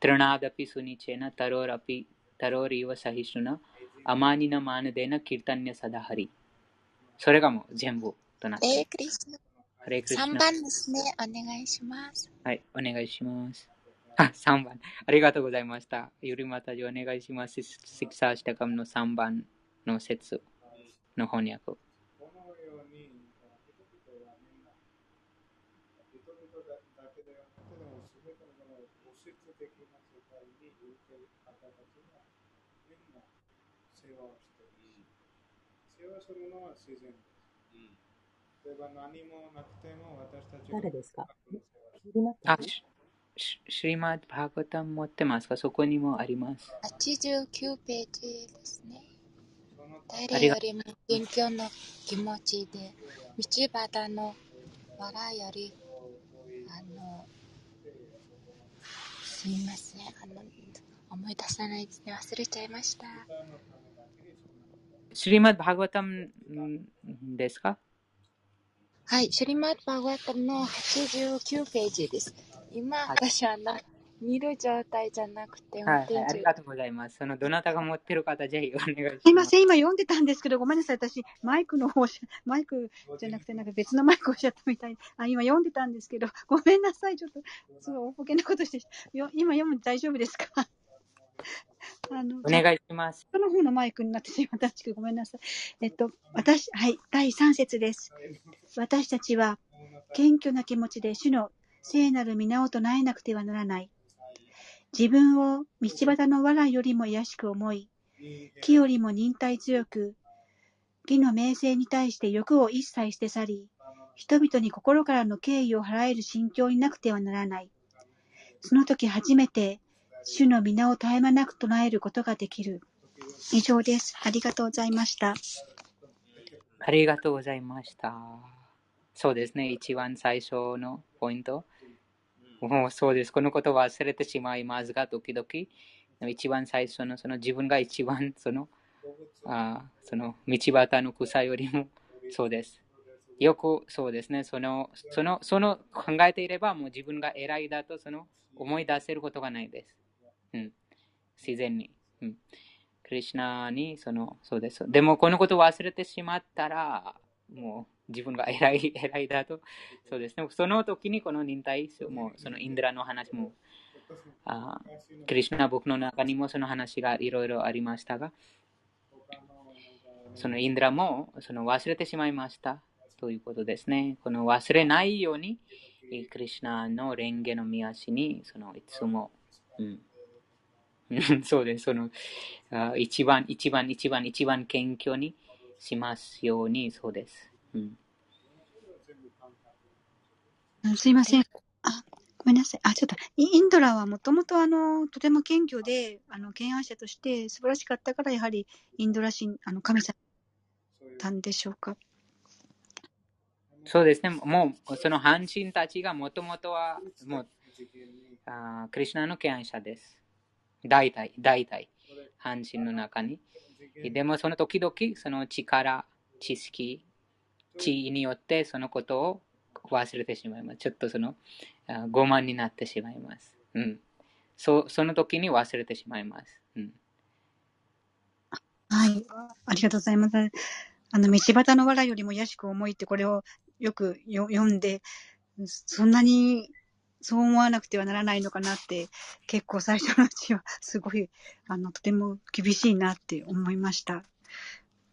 తృణాదపి సునిచేన తరోరపి తరోరీవ సహిష్ణున అమానిన మానదేన それがもう全部となって。ハレクリス3ナ。番ですね。お願いします。はい、お願いします。あ、3番。ありがとうございました。ゆりまたじお願いします。シクサーしたかの3番の説の翻訳。このように、人々はみんな、人々だけではなくても、すべてのこの物質的な世界に生きている方たちが、みんな世話をしている。世話するのは自然誰ですか？世話シリマッタあ、ししシリマッバーガタン持ってますか？そこにもあります。89ページですね。誰よりも謙虚の気持ちで、道端の藁より、あの、すみません。あの、思い出さないですね。忘れちゃいました。シリマッバーガタンですか？はい、シュリマット・バーガータムの89ページです。今、はい私はな見る状態じゃなくて、運はい、転はい、あり中。がとうございます。そのどなたが持ってる方、ぜひお願いします。すいません、今読んでたんですけど、ごめんなさい。私、マイクの方し、[laughs] マイクじゃなくて、なんか別のマイクをおっしゃったみたい。あ、今読んでたんですけど、ごめんなさい。ちょっと、そう、おぼけなことして、よ今読む大丈夫ですか？あの、お願いします。その方のマイクになってしまったごめんなさい。えっと、私、はい、第3節です。私たちは、謙虚な気持ちで主の聖なる皆を唱えなくてはならない。自分を道端の藁よりも卑しく思い、木よりも忍耐強く、義の名声に対して欲を一切捨て去り、人々に心からの敬意を払える心境になくてはならない。その時初めて、主の皆を絶え間なく唱えることができる。以上です。ありがとうございました。ありがとうございました。そうですね、一番最初のポイント。もうそうです。このことを忘れてしまいますが、時々、一番最初のその自分が一番その、あその道端の草よりも、そうです。よくそうですね、その、その、その考えていれば、もう自分が偉いだとその思い出せることがないです。うん、自然に。うんクリシナに、その、そうです。でも、このことを忘れてしまったら、もう、自分が偉い、偉いだと、そうですね。その時に、この忍耐、もう、そのインドラの話も、あクリシナ僕の中にもその話がいろいろありましたが、そのインドラも、その忘れてしまいました。ということですね。この忘れないように、クリシナの蓮華の御足に、その、いつも、うん、[laughs] そうです。その、あ一番、一番、一番、一番謙虚にしますように、そうです。うん、うんすいません。あ、ごめんなさい。あ、ちょっと、イインドラはもともとあの、とても謙虚で、あの、敬愛者として素晴らしかったから、やはりインドラ神、あの、神様たんでしょうか。そうですね。もう、その半神たちがもともとは、もう、あクリシナの敬愛者です。大体、大体、半神の中に。でも、その時々、その力、知識、地位によって、そのことを忘れてしまいます。ちょっとその、あ傲慢になってしまいます。うん。そその時に忘れてしまいます。うん。はい。ありがとうございます。あの、道端の藁よりも卑しく重いって、これをよくよ読んで、そんなにそう思わなくてはならないのかなって、結構最初のうちは、すごい、あの、とても厳しいなって思いました。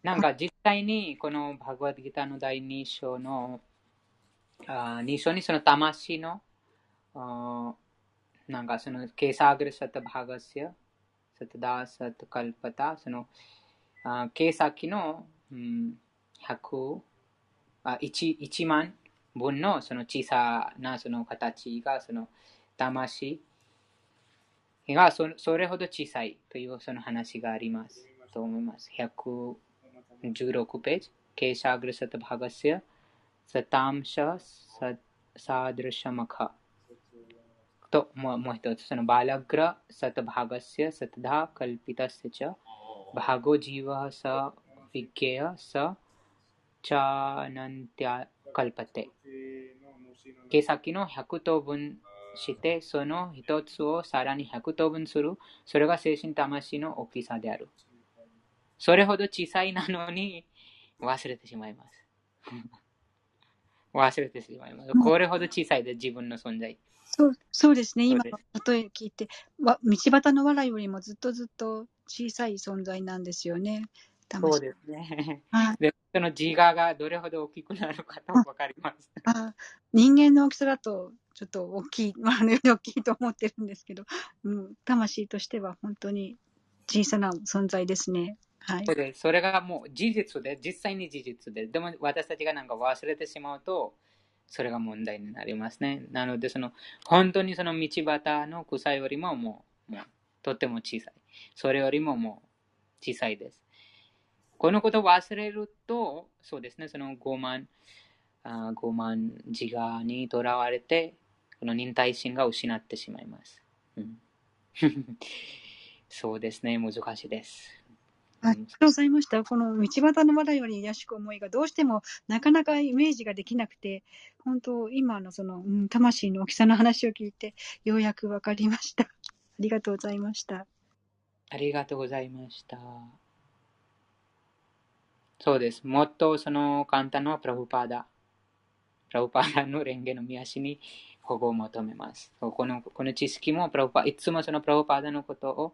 なんか実際にこのバグワッドギターの第2章のあ2章にその魂のあなんかそのケーサーグルサタバガスヤサタダーサタカルパタそのあケーサキの、うん、100あ 1, 1万分のその小さなその形がその魂がそそれほど小さいというその話がありますと思います。116ページ、ケーシャグルサタバガスヤ、サタムシャサードルシャマカ。ともう一つ。そのバラグラサタバガシャサタダカルピタセチャ。バゴジーワサフィゲアサ。チャナンティアカルパテ毛先の100等分して、その一つをさらに100等分する。それが精神魂の大きさである。それほど小さいなのに忘れてしまいます。[laughs] 忘れてしまいます。これほど小さいで自分の存在。そうそうですね、今の例え聞いて、道端の藁よりもずっとずっと小さい存在なんですよね。そうですね。でその自我がどれほど大きくなるかと分かります。あ人間の大きさだとちょっと大きい、まあ、大きいと思ってるんですけど、うん、魂としては本当に小さな存在ですね。はい、それそれがもう事実で、実際に事実で、でも私たちがなんか忘れてしまうと、それが問題になりますね。なので、その本当にその道端の草よりももう、もうとっても小さい。それよりももう小さいです。このことを忘れると、そうですね、その傲慢、あ傲慢自我にとらわれて、この忍耐心が失ってしまいます。うん、[laughs] そうですね、難しいです。ありがとうございました。この道端のまだより癒しく思いがどうしてもなかなかイメージができなくて、本当、今のその、うん、魂の大きさの話を聞いて、ようやくわかりました。ありがとうございました。ありがとうございました。そうです。もっとその簡単なプラブパーダ。プラブパーダの蓮華の宮しに保護を求めます。このこの知識もプラブパいつもそのプラブパーダのことを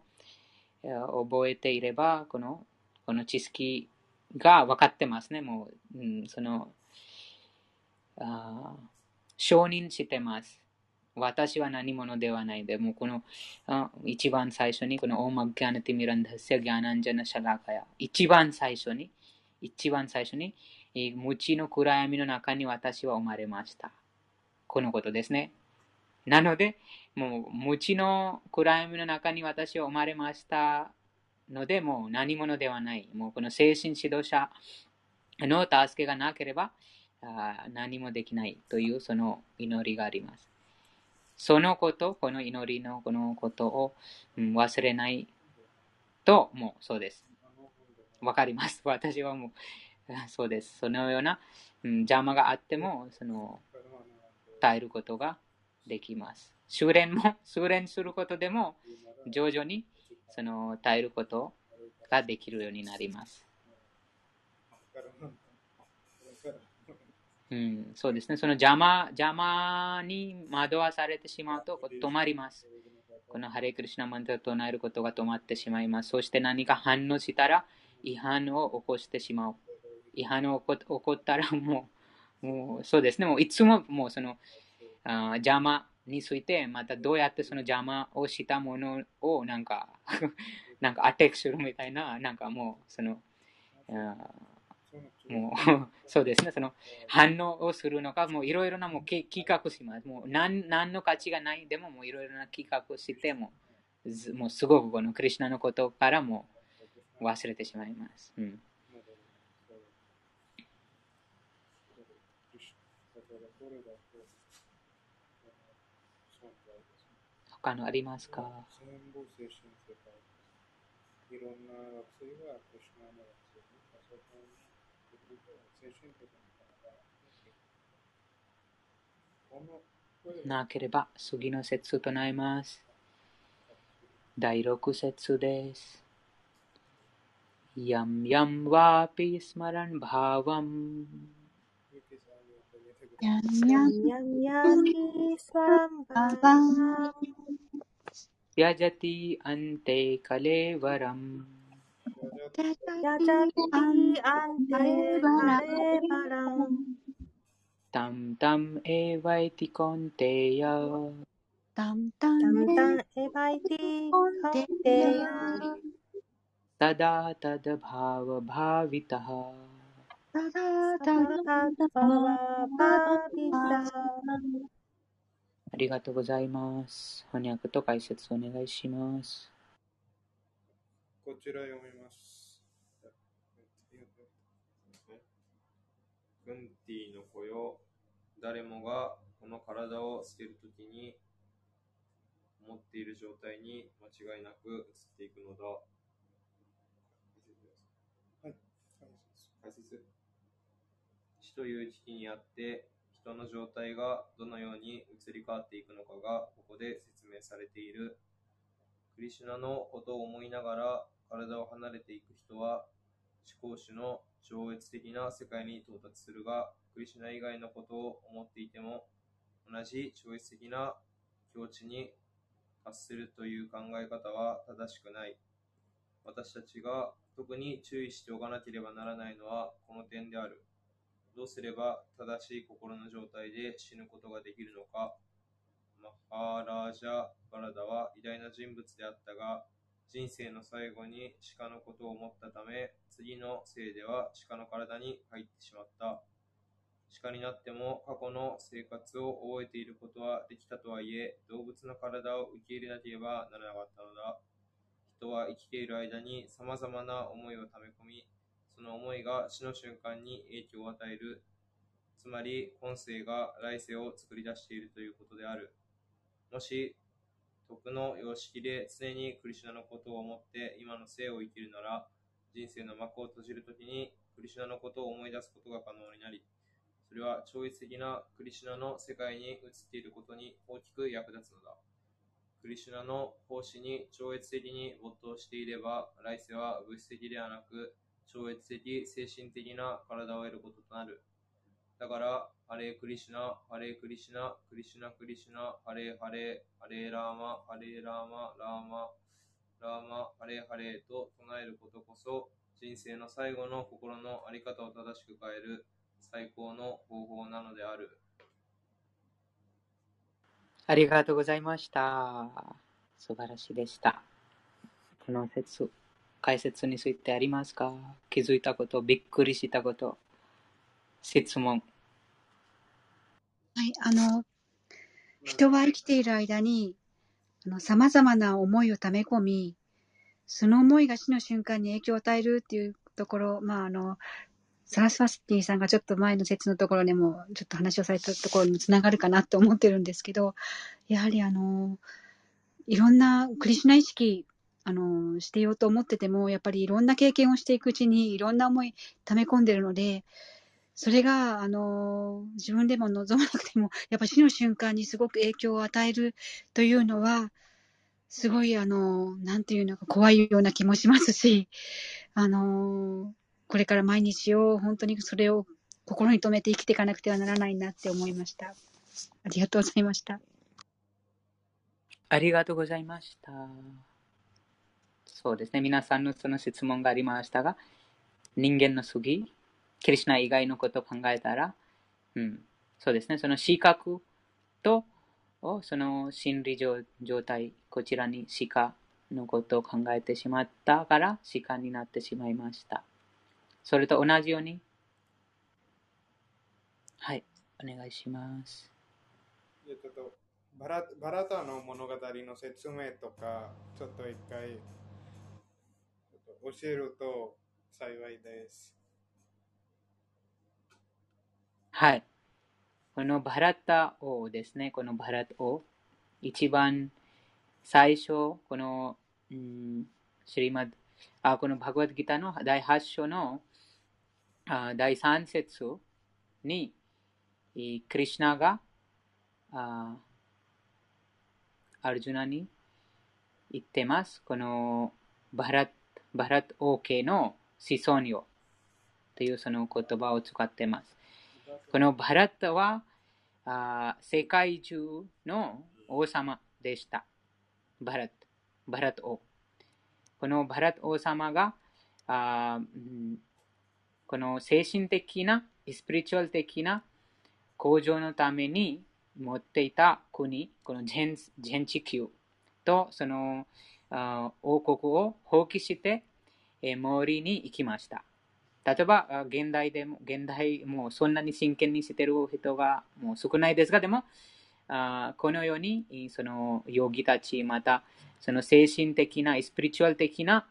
覚えていれば、このこの知識が分かってますね。もう、うん、そのあ承認してます。私は何者ではないで、もうこのあ一番最初にこのオーマギャナティミランダセギャナンジャナシャラカヤ。一番最初に一番最初に、無知の暗闇の中に私は生まれました。このことですね。なので、もう無知の暗闇の中に私は生まれましたので、もう何者ではない。もうこの精神指導者の助けがなければあ何もできないというその祈りがあります。そのこと、この祈りのこのことを、うん、忘れないと、もうそうです。わかります。私はもう、[laughs] そうです。そのような、うん、邪魔があっても、その、耐えることができます。修練も、[laughs] 修練することでも、徐々に、その、耐えることができるようになります。うん、そうですね。その邪魔、邪魔に惑わされてしまうと止まります。このハレクリシナマントを唱えることが止まってしまいます。そして何か反応したら、違反を起こしてしまう。違反を起こったらもう、もうそうですね、もういつももうそのあ邪魔について、またどうやってその邪魔をしたものをなんか [laughs] なんかアテックするみたいな、なんかもうその、あもうそうですね、その反応をするのか、もういろいろなもう企画します。もう何何の価値がないでも、もういろいろな企画しても、もうすごくこのクリュナのことからも忘れてしまいます。うん、他のありますか？な惑星がクリュナの惑星に、そこに精神的なければ次の節となります。第6節です。यं यं वापि स्मरन् भावम्। त्यजति अन्ते कलेवरम्। तं तम् एवैति कौन्तेय। तं तम् एवैति कौन्तेय। तदा तद्भावभावितः ありがとうございます。翻訳と解説お願いします。こちら読みます。 クンティの子よ、誰もがこの体を捨てるときに持っている状態に間違いなく移っていくのだ。 解説死という危機にあって人の状態がどのように移り変わっていくのかがここで説明されている。クリシュナのことを思いながら体を離れていく人は思考主の超越的な世界に到達するが、クリシュナ以外のことを思っていても同じ超越的な境地に達するという考え方は正しくない。私たちが特に注意しておかなければならないのはこの点である。どうすれば正しい心の状態で死ぬことができるのか。マハーラージャ・バラダは偉大な人物であったが、人生の最後に鹿のことを思ったため、次の生では鹿の体に入ってしまった。鹿になっても過去の生活を覚えていることはできたとはいえ、動物の体を受け入れなければならなかったのだ。人は生きている間に様々な思いを溜め込み、その思いが死の瞬間に影響を与える。つまり、今世が来世を作り出しているということである。もし、徳の様式で常にクリシュナのことを思って今の生を生きるなら、人生の幕を閉じるときにクリシュナのことを思い出すことが可能になり、それは超越的なクリシュナの世界に移っていることに大きく役立つのだ。クリシュナの奉仕に超越的に没頭していれば、来世は物質的ではなく、超越的精神的な体を得ることとなる。だから、ハレークリシュナ、ハレークリシュナ、クリシュナクリシュナ、ハレーハレー、ハレーラーマ、ハレーラーマ、ラーマ、ラーマ、ハレーハレーと唱えることこそ、人生の最後の心の在り方を正しく変える最高の方法なのである。ありがとうございました。素晴らしいでした。この説、解説についてありますか？気づいたこと、びっくりしたこと、質問。はい、あの、人は生きている間に、あの、様々な思いを溜め込み、その思いが死の瞬間に影響を与えるっていうところ、まあ、あの、サラスファスティさんがちょっと前の説のところでも、ちょっと話をされたところにもつながるかなと思ってるんですけど、やはりあの、いろんなクリシュナ意識、あの、してようと思ってても、やっぱりいろんな経験をしていくうちに、いろんな思い溜め込んでるので、それが、あの、自分でも望まなくても、やっぱ死の瞬間にすごく影響を与えるというのは、すごい、あの、なんていうのか怖いような気もしますし、あの、これから毎日を本当にそれを心に留めて生きていかなくてはならないなって思いました。ありがとうございました。ありがとうございました。そうですね。皆さんのその質問がありましたが、人間の次、キリシュナ以外のことを考えたら、うん、そうですね。その視覚と、をその心理状状態、こちらに鹿のことを考えてしまったから、鹿になってしまいました。それと同じように、はい、お願いします。っとバラバラタの物語の説明とか、ちょっと一回教えると幸いです。はい。このバラタ王ですね。このバラタ王。一番最初、この、うん、シリマッあこのバグワッドギターの第8章のあ第3節に、クリシュナがあアルジュナに言ってます。このバラッバラット王家の子孫よというその言葉を使ってます。このバラットはあ世界中の王様でした。バラッ、バラッ王。このバラッ王様があこの精神的な、スピリチュアル的な向上のために持っていた国、この全全地球とその王国を放棄して、え森に行きました。例えば、現代でも、現代もそんなに真剣にしてる人がもう少ないですが、でも、あこのように、その、ヨギたち、また、その精神的な、スピリチュアル的な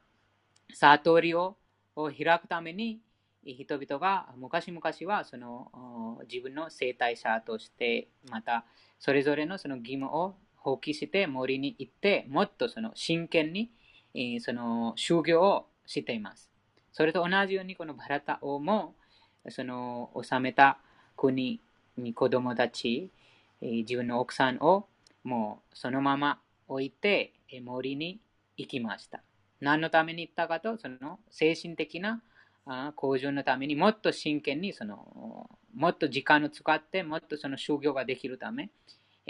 悟りを開くために、人々が昔々はその自分の生態者として、またそれぞれのその義務を放棄して森に行って、もっとその真剣にその修行をしています。それと同じようにこのバラタ王もその治めた国に子供たち、自分の奥さんをもうそのまま置いて森に行きました。何のために行ったかと、その精神的な向上のためにもっと真剣にその、もっと時間を使って、もっとその修行ができるため、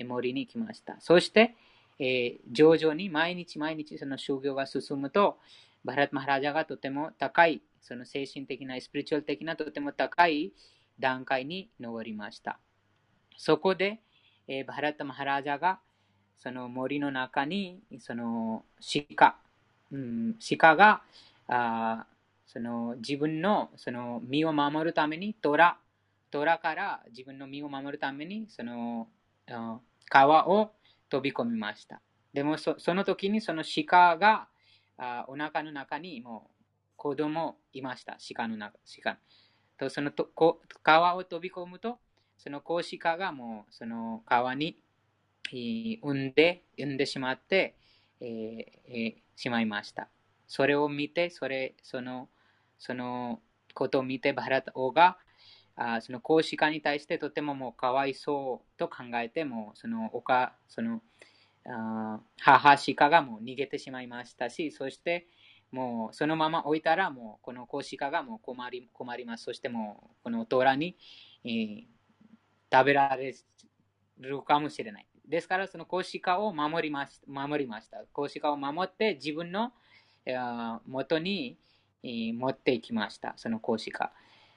森に行きました。そして、えー、徐々に毎日毎日その修行が進むと、バラッ・マハラジャがとても高い、その精神的な、スピリチュアル的なとても高い段階に上りました。そこで、えー、バラッ・マハラジャがその森の中にその鹿、うん、鹿があその自分のその身を守るためにトラ、トラから自分の身を守るためにその川を飛び込みました。でもその時にその鹿があお腹の中にもう子供いました。鹿の中。鹿とそのとこ川を飛び込むと、その子鹿がもうその川に産んで、産んでしまって、えーえー、しまいました。それを見て、それ、その、そのことを見て、バラタ王が、あその公子化に対してとてももうかわいそうと考えて、もそのおか、その、あ母鹿がもう逃げてしまいましたし、そしてもうそのまま置いたらもうこの公子化がもう困り困ります。そしてもうこのトラに、えー、食べられるかもしれない。ですから、その公子化を守りまし守りました。公子化を守って自分の元に持っていきました。その公子化。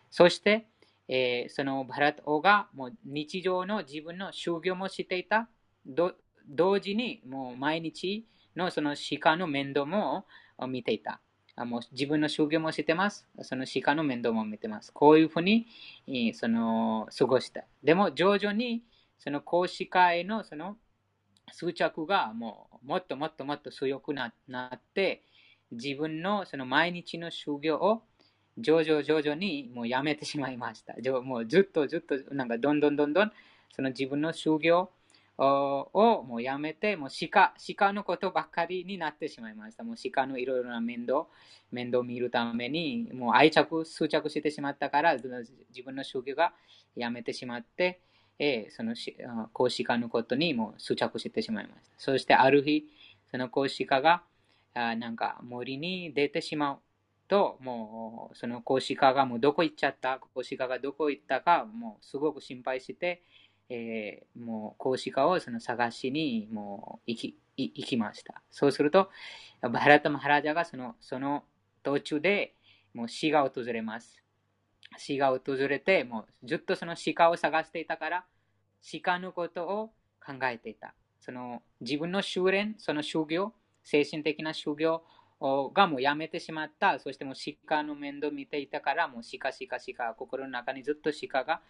そして、えー、そのバラト王がもう日常の自分の修行もしていた。同時にもう毎日のその鹿の面倒も見ていた。もう自分の修行もしてます。その鹿の面倒も見てます。こういうふうにその過ごした。でも徐々にその講師会のその執着がもうもっともっともっと強くなって、自分のその毎日の修行を徐々徐々にもうやめてしまいました。もうずっとずっとなんかどんどんどんどんその自分の修行をもうやめて、もう鹿、鹿のことばっかりになってしまいました。もう鹿のいろいろな面倒、面倒を見るために、もう愛着、執着してしまったから、自分の修行がやめてしまって、えその公子化のことにもう執着してしまいました。そしてある日、その子化があなんか森に出てしまうと、もうその公子化がもうどこ行っちゃった、公子化がどこ行ったか、もうすごく心配して、えー、もう公子化をその探しにもう行き行きました。そうすると、バハラタマハラジャがそのその途中でもう死が訪れます。死が訪れて、もうずっとその鹿を探していたから、鹿のことを考えていた。その自分の修練、その修行、精神的な修行がもうやめてしまった。そしてもう鹿の面倒見ていたから、もう鹿、鹿、鹿、心の中にずっと鹿が、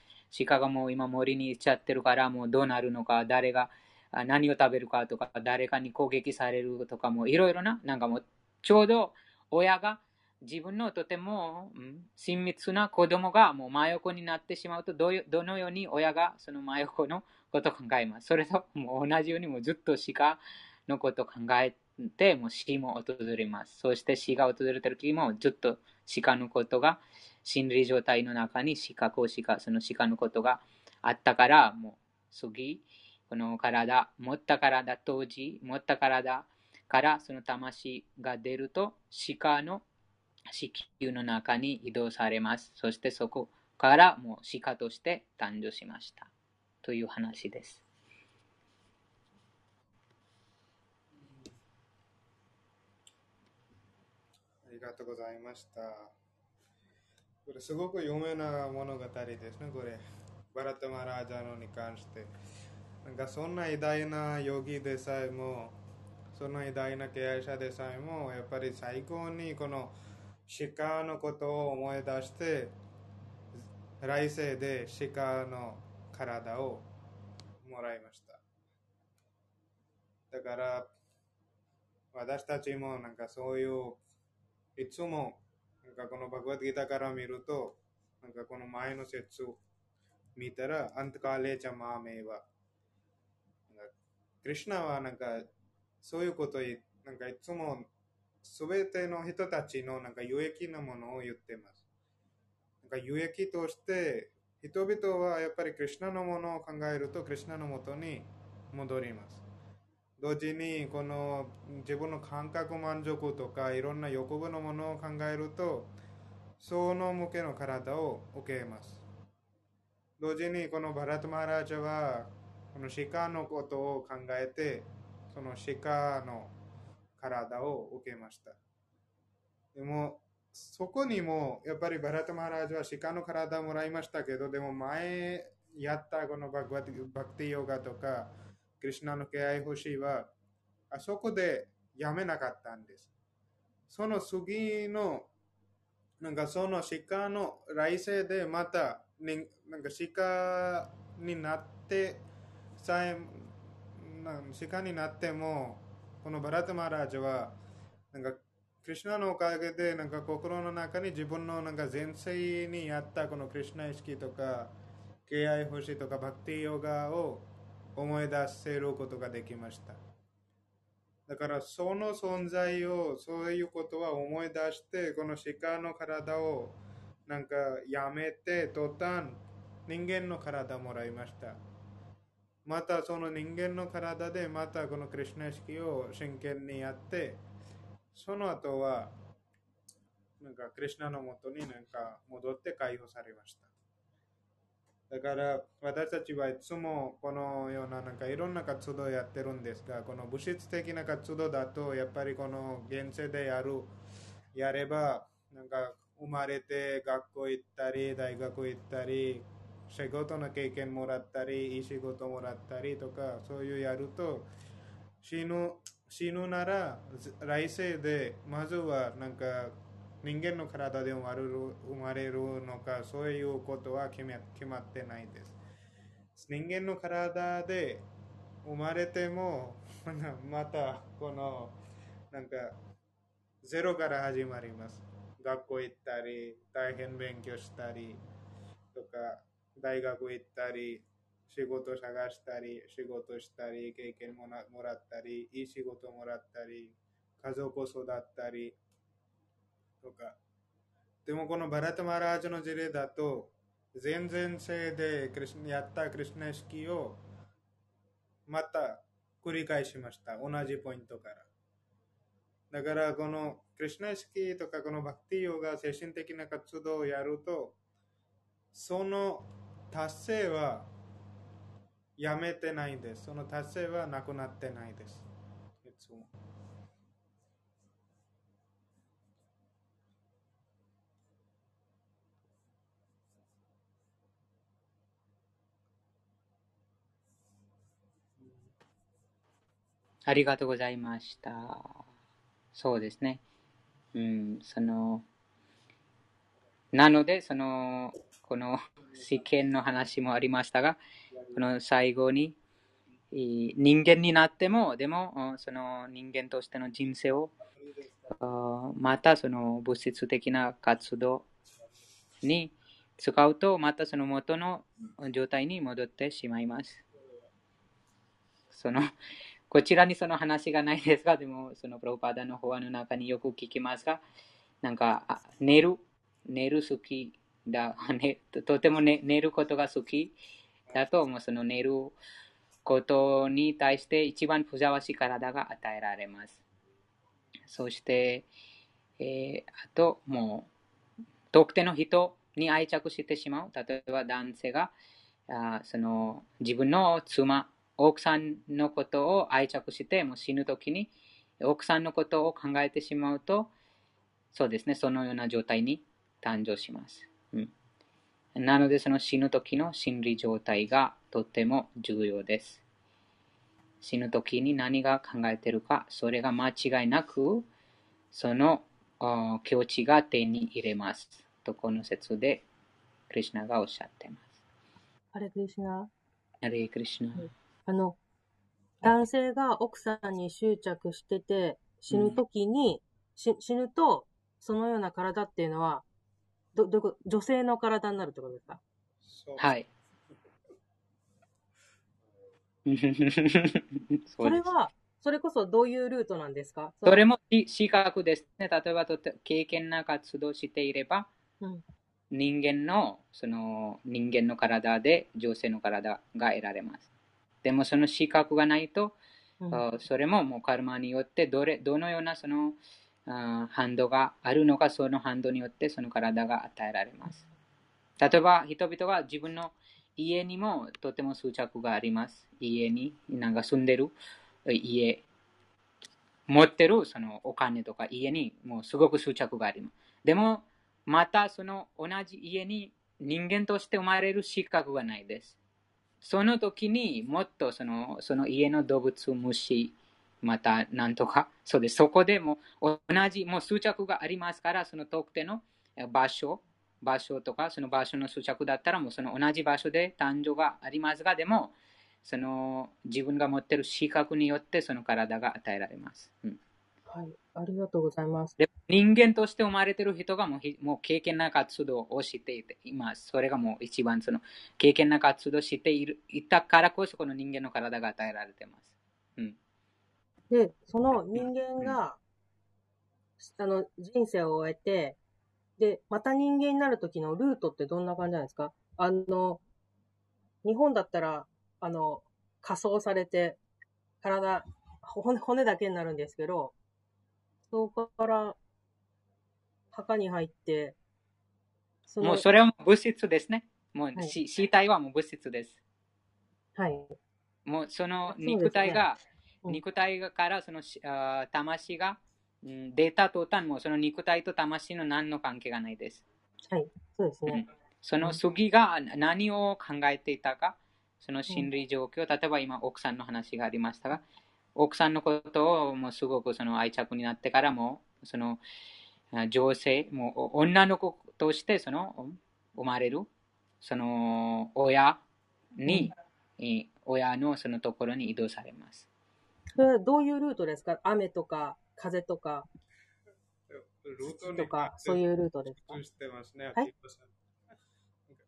鹿がもう今森に行っちゃってるから、もうどうなるのか、誰が何を食べるかとか、誰かに攻撃されるとか、もういろいろな、なんかもうちょうど親が自分のとても、うん、親密な子供がもう真横になってしまうとどのように親がその真横のことを考えます。それともう同じようにもずっと鹿のことを考えてもう死も訪れます。そして死が訪れた時もずっと鹿のことが心理状態の中に鹿、こう鹿、その鹿のことがあったからもう次、この体、持った体、当時持った体からその魂が出ると鹿の地球の中に移動されます。そしてそこからもう鹿として誕生しました。という話です。がとうございました。これすごく有名な物語ですね、これ。バラタマラージャのに関して。なんかそんな偉大なヨギでさえも、そんな偉大な経営者でさえも、やっぱり最高にこの鹿のことを思い出して、来世で鹿の体をもらいました。だから、私たちもなんかそういう、いつもなんかこのバグワッドギターから見ると、なんかこの前の説を見たら、アントカーレチャマーメイは、クリシナはなんかそういうことい、なんかいつもすべての人たちのなんか有益なものを言ってます。なんか有益として、人々はやっぱりクリシナのものを考えると、クリシナのもとに戻ります。同時に、この自分の感覚満足とか、いろんな欲望のものを考えると、その向けの体を受けます。同時に、このバラトマハラジャは、この鹿のことを考えて、その鹿の体を受けました。でも、そこにも、やっぱりバラタマハラジャは鹿の体をもらいましたけど、でも前やったこのバクティヨガとか、クリシナの敬愛星は、あそこでやめなかったんです。その次の、なんかその鹿の来世でまた、ね、なんか鹿になってさえ、な鹿になっても、このバラタマハラジは、なんかクリュナのおかげで、なんか心の中に自分のなんか前世にやったこのクリュナ意識とか、敬愛星とかバクティヨガを思い出せることができました。だからその存在を、そういうことは思い出して、この鹿の体をなんかやめて、途端人間の体もらいました。またその人間の体でまたこのクリュナ意識を真剣にやって、その後は、なんか、クリュナのもとになんか戻って解放されました。だから、私たちはいつもこのようななんかいろんな活動をやってるんですが、この物質的な活動だと、やっぱりこの現世でやる、やれば、なんか生まれて学校行ったり、大学行ったり、仕事の経験もらったり、いい仕事もらったりとか、そういうやると、死ぬ死ぬなら来世でまずはなんか人間の体で生まれる生まれるのかそういうことは決め決まってないです。人間の体で生まれてもまたこのなんかゼロから始まります。学校行ったり大変勉強したりとか大学行ったり仕事探したり、仕事したり、経験もらもらったり、いい仕事もらったり、家族を育ったり、とか。でもこのバラタマラージャの事例だと、前々世でやったクリスナ意識をまた繰り返しました。同じポイントから。だからこのクリスナ意識とかこのバクティヨが精神的な活動をやると、その達成はやめてないです。その達成はなくなってないです。いつも。ありがとうございました。そうですね。うん、その、なので、その、この試験の話もありましたが、この最後に、人間になっても、でも、その人間としての人生を、またその物質的な活動に使うと、またその元の状態に戻ってしまいます。そのこちらにその話がないですが、でも、そのプロパダの法案の中によく聞きますが、なんか、寝る、寝る好きだ、[laughs] ね、とても、ね、寝ることが好きだと、もうその寝ることに対して一番ふさわしい体が与えられます。そして、えーあと、もう、特定の人に愛着してしまう。例えば男性が、あその自分の妻、奥さんのことを愛着して、もう死ぬときに奥さんのことを考えてしまうと、そうですね、そのような状態に誕生します。うん、なので、その死ぬときの心理状態がとても重要です。死ぬときに何が考えているか、それが間違いなく、そのあ境地が手に入れます。と、この説で、クリシナがおっしゃっています。あれクリシナハレークリシナ。あの、男性が奥さんに執着してて、死ぬときに、し死ぬと、そのような体っていうのは、ど、どこと女性の体になるってことですか？はい。[laughs] それは、それこそどういうルートなんですか？それもし視覚ですね。例えばとて、経験な活動していれば、うん人間の、その人間の体で女性の体が得られます。でもその視覚がないと、うんあそれももうカルマによってどれ、どのようなそのあ反動があるのか、その反動によってその体が与えられます。例えば人々が自分の家にもとても執着があります。家になんか住んでる家、持ってるそのお金とか家にもうすごく執着があります。でも、またその同じ家に人間として生まれる資格がないです。その時にもっとそのその家の動物、虫、またなんとか、そうです。そこでも同じ、もう執着がありますから、その特定の場所、場所とか、その場所の執着だったら、もうその同じ場所で誕生がありますが、でも、その自分が持っている資格によってその体が与えられます。うん、はい。ありがとうございます。で人間として生まれている人がもうひもう経験な活動をしていて、今、それがもう一番その経験な活動をしているいたからこそ、この人間の体が与えられています。うん、で、その人間が、あの、人生を終えて、で、また人間になる時のルートってどんな感じなんですか？あの、日本だったら、あの、仮装されて、体、骨骨だけになるんですけど、そこから、墓に入って、そもうそれはもう物質ですね。もうはいし死体はもう物質です。はい。もうその肉体が、うん肉体からそのしあー魂が、うん、出た途端、もうその肉体と魂の何の関係がないです。はい。そうですね。その次が何を考えていたか、その心理状況、例えば今奥さんの話がありましたが、奥さんのことをもうすごくその愛着になってからも、そのあ女性、もう女の子としてその生まれる、その親に、えー親のそのところに移動されます。それはどういうルートですか？雨とか、風とか、ルートにとか、そういうルートですか？集中してますね、はい。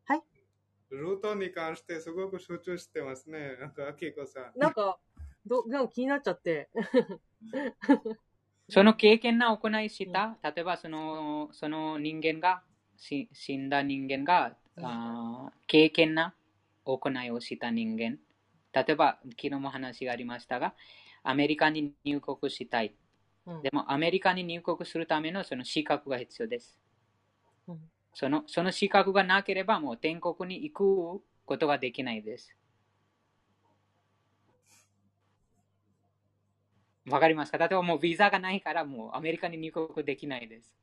はい。ルートに関してすごく集中してますね、なんか、アキコさん。なんか、ど、なんか気になっちゃって。その経験な行いした、例えばそのその人間が、し死んだ人間が、うんあー経験な行いをした人間、例えば昨日も話がありましたが、アメリカに入国したい。うんでもアメリカに入国するためのその資格が必要です。うんそのその資格がなければもう天国に行くことができないです。わかりますか例えばもうビザがないからもうアメリカに入国できないです。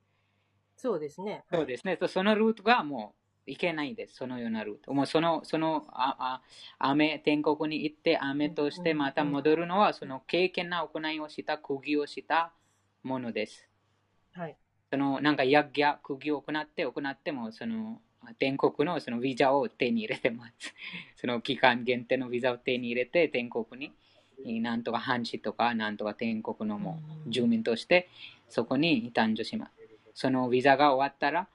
そうですね。そうですね。とそのルートがもう行けないです。そのようなルート。もうその、その、ああ雨、天国に行って雨としてまた戻るのは、その経験な行いをした、釘をしたものです。はい。その、なんか、ヤッギャ、釘を行って、行っても、その、天国のそのビザを手に入れてます。[laughs] その期間限定のビザを手に入れて、天国に、なんとか半地とか、なんとか天国のもう住民として、そこに誕生します。そのビザが終わったら、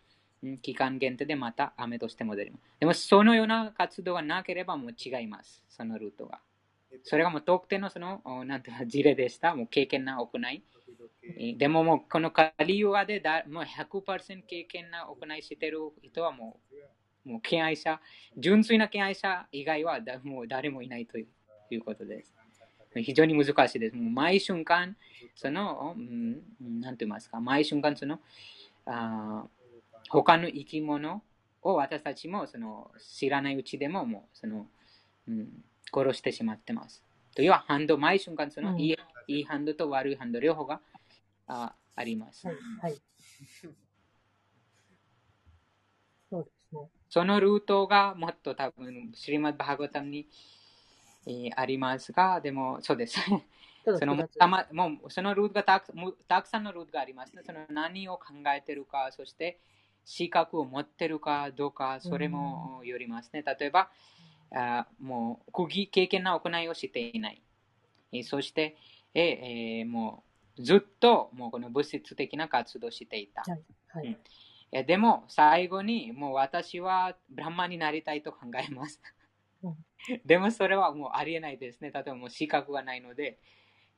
うん期間限定でまた雨として戻ります。でも、そのような活動がなければもう違います。そのルートが。それがもう特定のその、おなんていうか事例でした。もう経験な行い。えでももうこのカリユガでだもう100%経験な行いしてる人はもう、もう敬愛者、純粋な敬愛者以外はだもう誰もいないといういうことです。非常に難しいです。もう毎瞬間、その、うん、なんて言いますか、毎瞬間その、あー他の生き物を私たちもその知らないうちでももうその、うん、殺してしまってます。というは、ハンド、毎瞬間その、うんいいいいハンドと悪いハンド両方がああります。はい。はい。そうですね。そのルートがもっと多分、シリマッバーガタムに、えーありますが、でも、そうです。そのたまもうそのルートがたくたくさんのルートがありますね。その何を考えてるか、そして資格を持ってるかどうか、それもよりますね。例えば、あもう、釘経験な行いをしていない。えーそして、えーえーもずっともうこの物質的な活動をしていた。はい。はい。えでも、最後に、もう私はブランマになりたいと考えますうん。[laughs] でもそれはもうありえないですね。例えばもう資格がないので、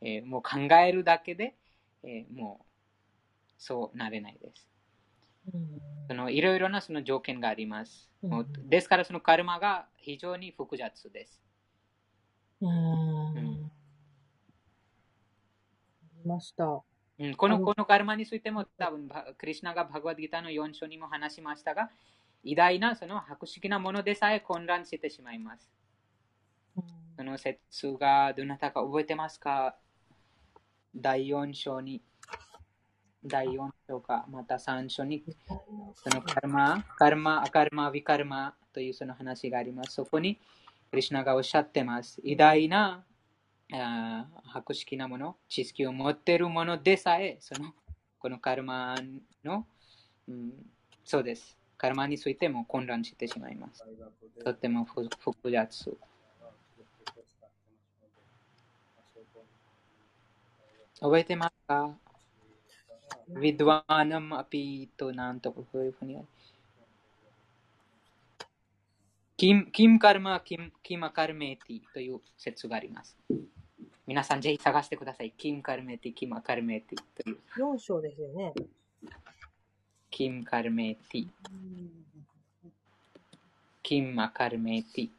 えーもう考えるだけで、えーもうそうなれないです。うんそのいろいろなその条件があります。うんですからそのカルマが非常に複雑です。うーん。うんました。うん、こあののこのカルマについても多分バクリシナがバグワッドギターの4章にも話しましたが、偉大なその博識なものでさえ混乱してしまいます。その説がどなたか覚えてますか？第4章に、第4章か、また3章に、そのカルマ、カルマ、アカルマ、ヴィカルマというその話があります。そこに、クリシナがおっしゃってます。偉大なあ博識なもの、知識を持っているものでさえ、その、このカルマの、うん、そうです。カルマについても混乱してしまいます。とても複雑。覚えてますかヴィドワーナムアピーとなんとかこういうふうにある。キム、キムカルマ、キム、キマカルメティという説があります。皆さんぜひ探してください。キムカルメティ、キマカルメティという。4章ですよね。キムカルメティ、キムマカルメティ。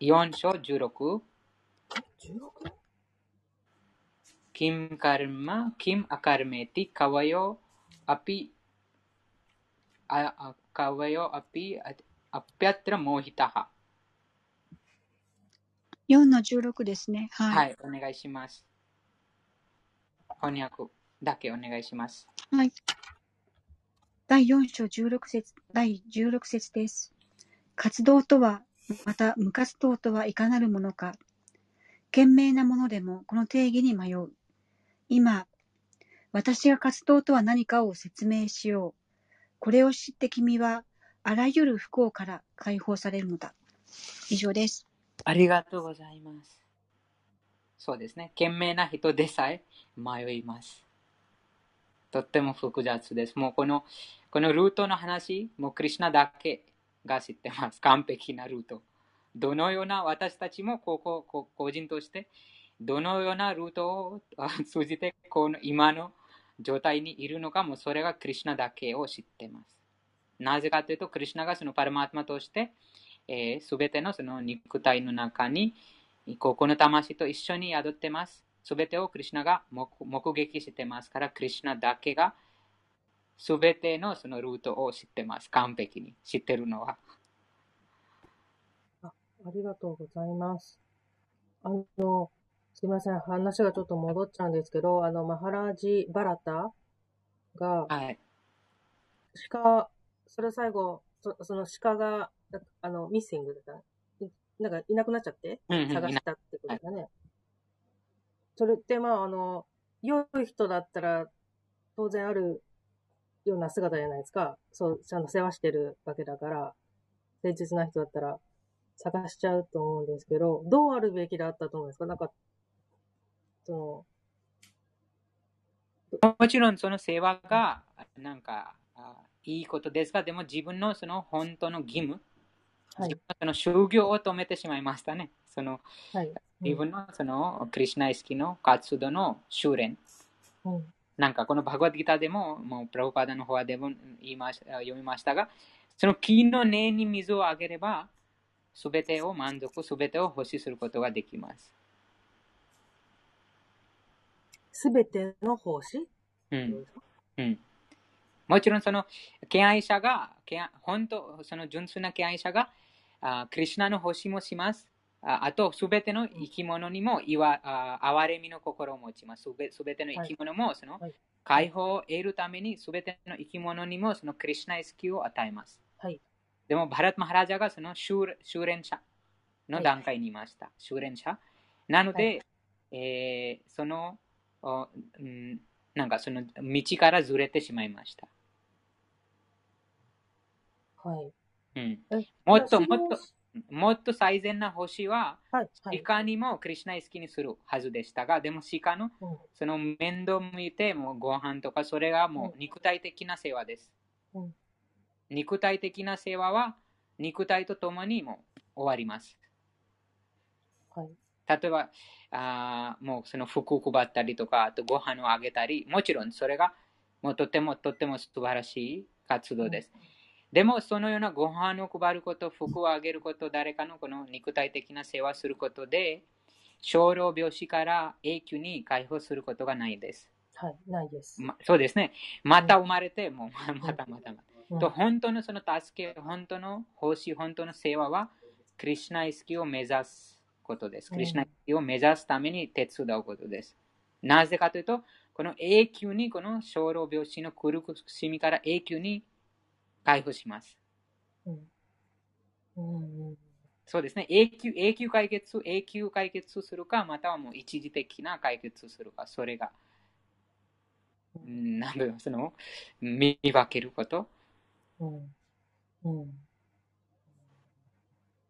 4章？16。16? キムカルマ、キムアカルメティ、カワヨアピ、ああカワヨアピ、あアピャトラモヒタハ。4の16ですね。はい。はい、お願いします。翻訳だけお願いします。はい。第4章16節、第16節です。活動とは、また無活動とはいかなるものか。賢明なものでもこの定義に迷う。今、私が活動とは何かを説明しよう。これを知って君は、あらゆる不幸から解放されるのだ。以上です。ありがとうございます。そうですね。賢明な人でさえ迷います。とっても複雑です。もうこの、このルートの話、もうクリシナだけが知ってます。完璧なルート。どのような私たちもこここ個人として、どのようなルートを [laughs] 通じてこの今の状態にいるのかもそれがクリシナだけを知ってます。なぜかというと、クリシナがそのパラマートマとして、す、べ、てのその肉体の中に、ここの魂と一緒に宿ってます。すべてをクリシナが目目撃してますから、クリシナだけがすべてのそのルートを知ってます。完璧に知ってるのは。ありがとうございます。あの、すいません。話がちょっと戻っちゃうんですけど、あの、マハラージ・バラタが、はい。鹿、それ最後、そその鹿が、あの、ミッシングだった。いなんかいなくなっちゃって、うんうん探したってことだね。それって、まあ、あの、良い人だったら、当然あるような姿じゃないですか。そう、ちゃんと世話してるわけだから、誠実な人だったら、探しちゃうと思うんですけど、どうあるべきだったと思うんですか？なんか、その、もちろんその世話がなんかあいいことですが、でも自分のその本当の義務、はいその修行を止めてしまいましたね。そのはい。自分のそのクリシナ意識の活動の修練。うん。なんかこのバグワッドギターでも、もうプラブパダの方でも言いまし読みましたが、その木の根に水をあげれば、すべてを満足、すべてを欲しすることができます。すべての奉仕？うん。うん。もちろんその敬愛者が、本当、その純粋な敬愛者が、あクリシナの欲しもします。ああと、すべての生き物にもいわあ憐れみの心を持ちます。すべすべての生き物もそのはい解放を得るために、すべての生き物にもそのクリシナ意識を与えます。はい。でも、バラット・マハラジャがその修修練者の段階にいました。修練者。なので、えーその、なんかその道からずれてしまいました。はい。うん、えもっともっと修もっと最善な星は、はい。はい。鹿にもクリュナイ好きにするはずでしたが、でも鹿のうんその面倒見て、もうご飯とか、それがもう肉体的な世話です。うん肉体的な世話は、肉体とともにもう終わります。はい。例えば、あーもうその服を配ったりとか、あとご飯をあげたり、もちろんそれがもうとてもとても素晴らしい活動です。でも、そのようなご飯を配ること、服をあげること、誰かのこの肉体的な世話をすることで、小老病死から永久に解放することがないです。はい。ないです。ま、そうですね。また生まれて、もうまたまたまた。うんと本当のその助け、本当の奉仕、本当の世話は、クリシュナ意識を目指すことです。うんクリシュナを目指すために手伝うことです。なぜかというと、この永久にこの小老病死の苦しみから永久に解放します。うん。うんうん。そうですね。永久永久解決、永久解決するか、またはもう一時的な解決するか、それが、うんなんだろう、その、見分けること。うん。うん。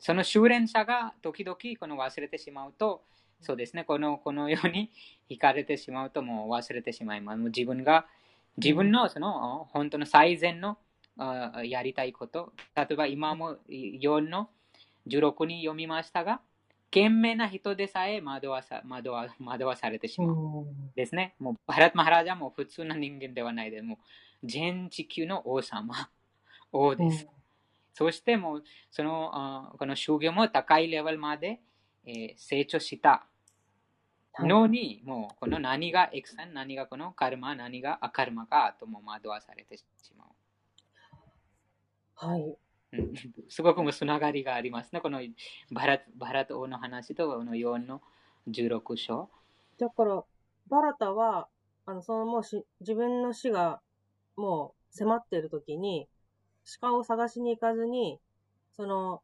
その修練者が時々この忘れてしまうと、そうですね、このこのように惹かれてしまうともう忘れてしまいます。もう自分が、自分のその本当の最善のあやりたいこと、例えば今も4の16に読みましたが、賢明な人でさえ惑わさ惑わ惑わされてしまう。うん。ですね。もうバラット・マハラジャも普通の人間ではないで、もう全地球の王様、王です。そしてもうそのあこの修行も高いレベルまで、えー成長したのに、もうこの何がエクサン、何がこのカルマ、何がアカルマかとも惑わされてしまう。はい。うんすごくもつながりがありますね。このバラバラット王の話とこの4の16章。だから、バラタは、あの、そのもうし、自分の死がもう迫っている時に、鹿を探しに行かずに、その、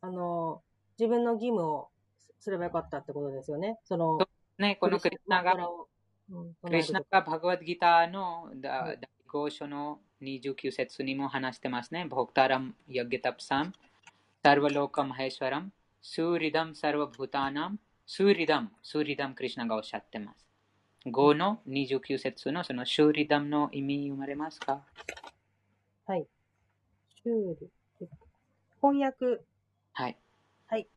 あの、自分の義務をすればよかったってことですよね。その、ね、このクリスナが、うん、クリシナがバグワッドギターのだ第5章の29節にも話してますね。ボクタラム・ヤギタプサム、サルヴァローカ・マヘシワラム、スーリダム・サルヴァブータナム、スーリダム、スーリダム・クリシュナがおっしゃってます。5の29節のそのシューリダムの意味読まれますか？はい。修理。翻訳、はい。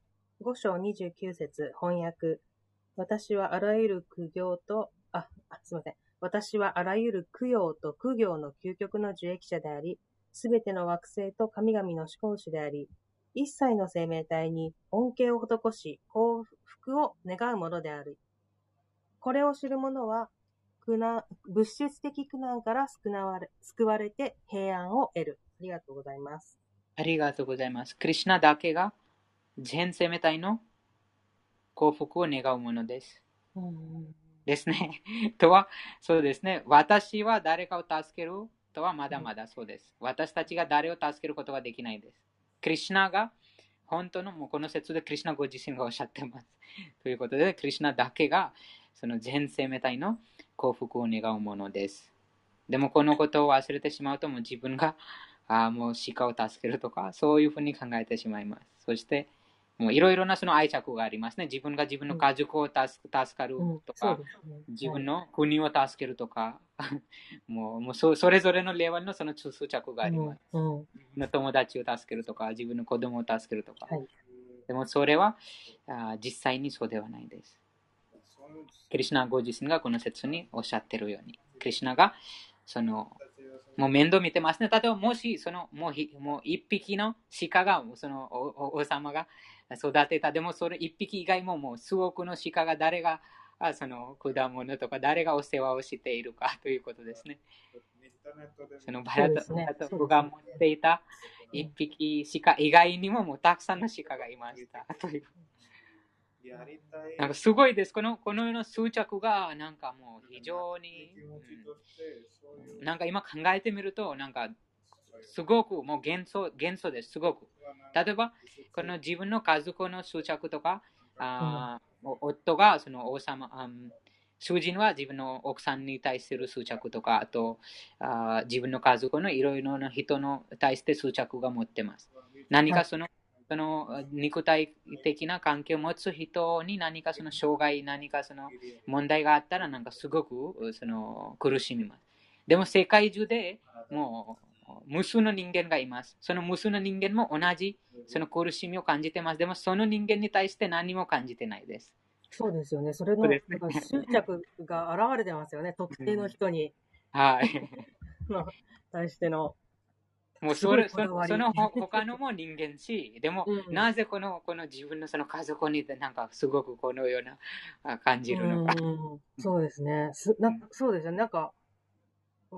5章29節翻訳。私はあらゆる苦行と、あ、あすみません。私はあらゆる供養と苦行の究極の受益者であり、すべての惑星と神々の思考主であり、一切の生命体に恩恵を施し、幸福を願うものである。これを知る者は、苦難物質的苦難から救われ救われて平安を得る。ありがとうございます。ありがとうございます。クリシナだけが全生命体の幸福を願うものです。うんですね。[laughs] とは、そうですね。私は誰かを助けるとはまだまだそうです。私たちが誰を助けることができないです。クリシナが本当の、もうこの説でクリシナご自身がおっしゃってます。[laughs] ということで、クリシナだけがその全生命体の幸福を願うものです。でもこのことを忘れてしまうと、もう自分があーもう鹿を助けるとか、そういうふうに考えてしまいます。そして、もういろいろなその愛着がありますね。自分が自分の家族を助助かるうんとかそう、ですね。自分の国を助けるとか、[laughs] もうもうそそれぞれのレベルのその執着があります。うん。うん友達を助けるとか、自分の子供を助けるとか。はいでもそれはあ実際にそうではないです。クリシナご自身がこの説におっしゃってるように、クリシナがそのもう面倒見てますね。例えばもしそのもうひもう一匹の鹿がそのおお王様が育てた、でもそれ一匹以外ももう数億の鹿が誰があその果物とか誰がお世話をしているかということですね。そのバラトそうですねバラトフが持っていた一匹鹿以外にももうたくさんの鹿がいました。というなんかすごいです。このこの世の執着がなんかもう非常に、うんなんか今考えてみるとなんかすごくもう幻想幻想です。すごく。例えばこの自分の家族の執着とか、あ夫がその王様、あん主人は自分の奥さんに対する執着とか、あとあー自分の家族のいろいろな人の対して執着が持ってます。何かその、その肉体的な関係を持つ人に何かその障害、何かその問題があったら、なんかすごくその苦しみます。でも世界中でもう無数の人間がいます。その無数の人間も同じその苦しみを感じてます。でもその人間に対して何も感じてないです。そうですよね。それの、ね、執着が現れてますよね。特定の人に。はい。[laughs] 対しての。もうそれそその他のも人間し、でも、うん、なぜこのこの自分のその家族になんかすごくこのような感じるのか。うそうですねすな。そうですね。なんか、フ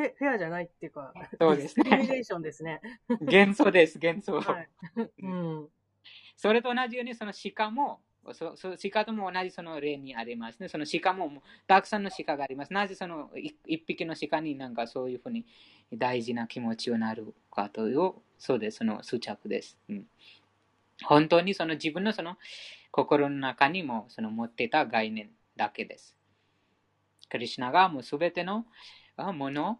ェフェアじゃないっていうか、そうですね。ディスクリミネーションですね。幻想です、幻想。はいうん、それと同じように、その鹿も、そそ鹿とも同じその例にありますね。その鹿もたくさんの鹿があります。なぜその一匹の鹿になんかそういうふうに大事な気持ちをなるかという、そうです、その執着です。うん、本当にその自分のその心の中にもその持ってた概念だけです。クリュナがもうすべてのもの、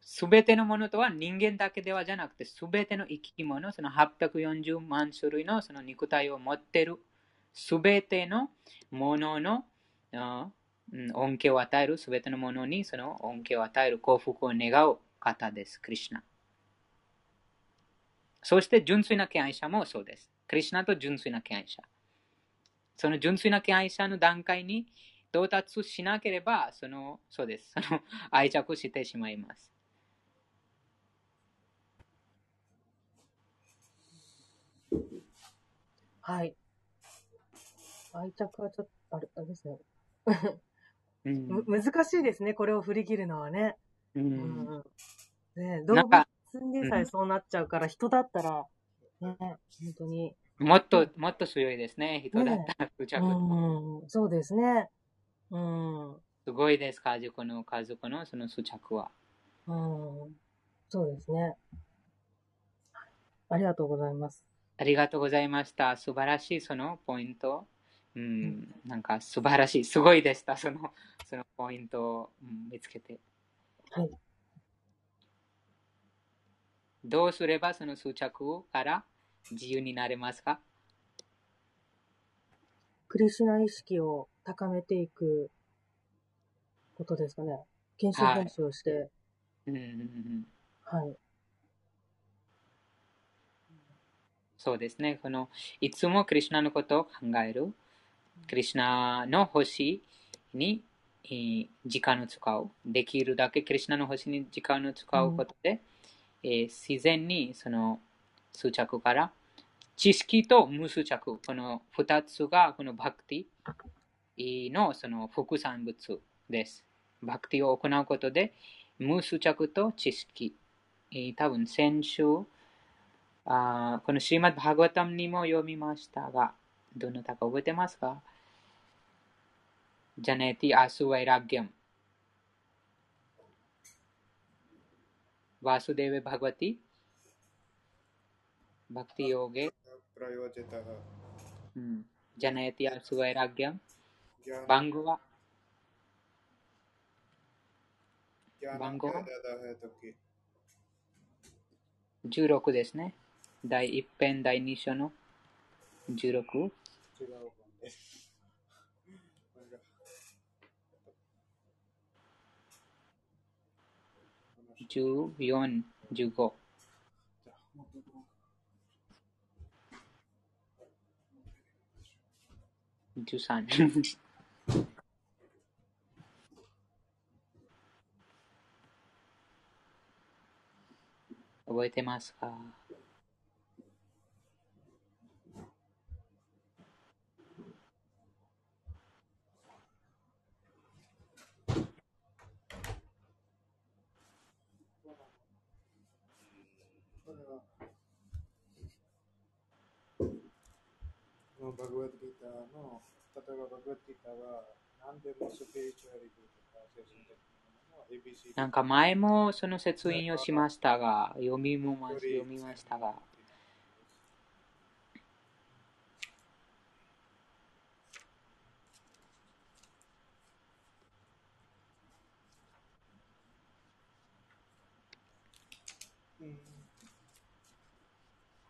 すべてのものとは人間だけではじゃなくて、すべての生き物、その840万種類のその肉体を持ってるすべてのものの恩恵を与える、すべてのものにその恩恵を与える幸福を願う方です、クリュナ。そして純粋な敬愛者もそうです。クリュナと純粋な敬愛者。その純粋な敬愛者の段階に到達しなければ、その、そうです。その愛着してしまいます。はい。愛着はちょっと、あれ、あれですね。うん、難しいですね、これを振り切るのはね。うん。うん、ね動物でさえそうなっちゃうから、人だったら、ね、本当に。もっと、もっと強いですね、人だったら、執着、うん。そうですね。うん。すごいです、家族の、家族のその執着は。うん。そうですね。ありがとうございます。ありがとうございました。素晴らしいそのポイント。うん、なんか素晴らしい、すごいでした、そのそのポイントを、見つけて。はい。どうすればその執着から自由になれますか？クリシュナ意識を高めていくことですかね。研修研修をして。はい。うんうんうん、はい。そうですね。このいつもクリュナのことを考える。クリュナの星に時間を使う。できるだけクリュナの星に時間を使うことで、うん、えー、自然にその執着から知識と無執着、この二つがこのバクティのその副産物です。バクティを行うことで無執着と知識。多分先週あこのシーマッバーガタムにも読みましたが、どなたか覚えてますか？ジャネティ・アス・ワイラギャム。ワスデヴ・バグティ。バクティヨゲ。ジャネティ・アス・ワイラギャム。番号は番号は16ですね。第一編第二章の 16? 14、15。13覚えてますか？のバグワッドギターの、例えばバグワッドギターは何でもスピリチュアリティとか精神的なんか前もその説印をしましたが、読みもま読みましたが。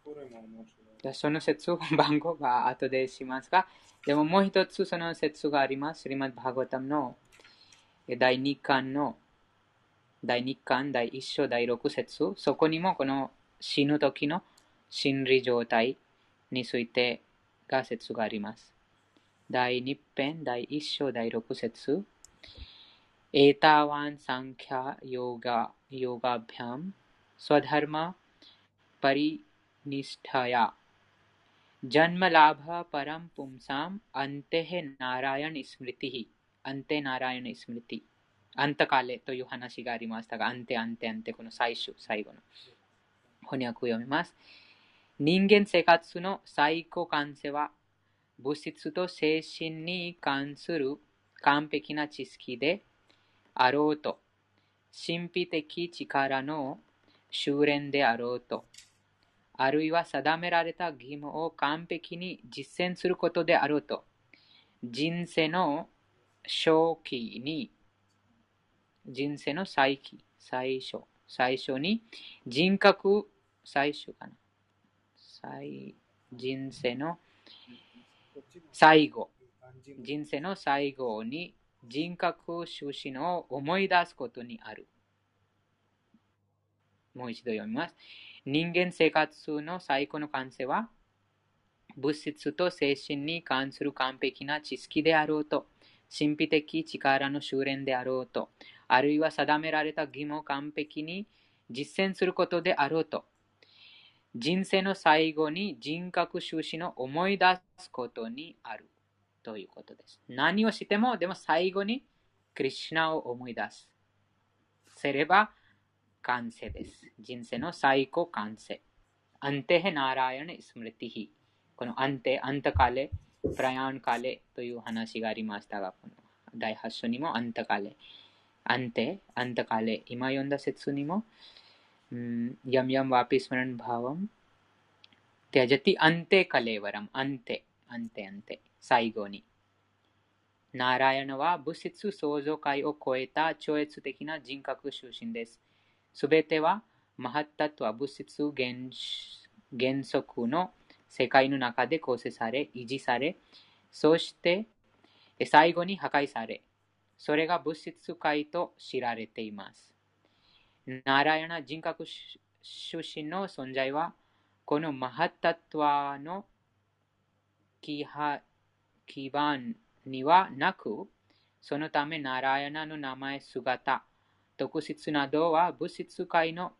こそれも面白い。その説番号は後でしますが、でももう一つその説があります。リマッバーガタムの第2巻の第2巻第1章第6節そこにもこの死ぬ時の心理状態についてが説があります。第2編第1章第6節エタワンサンキャヨガヨガビャムスワダルマパリニスタヤ जन्मलाभः परं पुंसाम् अन्ते नारायण स्मृति अन्ते नारायण स्मृति アンタカレという話がありましたが、アンテアンテアンテ、この最初、最後の翻訳を読みます。人間生活の最高完成は、物質と精神に関する完璧な知識であろうと、神秘的力の修練であろうと、 あるいは定められた義務を完璧に実践することであろうと、人生の初期に、人生の最期、最初、最初に人格、最初かな。最人生の最後、人生の最後に人格出身を思い出すことにある。もう一度読みます。人間生活の最高の完成は、物質と精神に関する完璧な知識であろうと、神秘的力の修練であろうと、あるいは定められた義務を完璧に実践することであろうと、人生の最後に人格収支の思い出すことにあるということです。何をしても、でも最後にクリュナを思い出す。すれば、完成です。人生の最高完成。アンテヘナラヤネスムリティヒ。このアンテ、アンタカレ、プラヤンカレという話がありましたが、この第8章にもアンタカレ。アンテ、アンタカレ。今読んだ説にも、यम यम वापि स्मरण भावम त्यजति अंते कलेवरम अंते अंते अंते 最後に。ナラヤナは物質創造界を超えた超越的な人格出身です。 すべてはマハッタとは物質原則の世界の中で構成され、維持され、そして最後に破壊され、それが物質界と知られています。ナラヤナ人格出身の存在は、このマハッタトワの基盤にはなく、そのためナラヤナの名前、姿、特質などは物質界の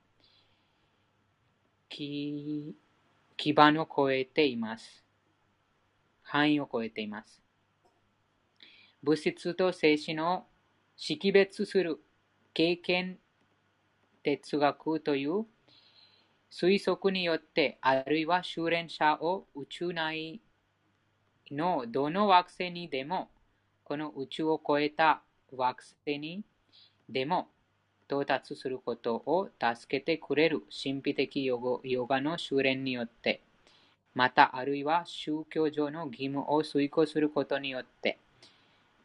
基盤を超えています。範囲を超えています。物質と精神を識別する経験哲学という推測によって、あるいは修練者を宇宙内のどの惑星にでも、この宇宙を超えた惑星にでも到達することを助けてくれる神秘的ヨガの修練によって、またあるいは宗教上の義務を遂行することによって、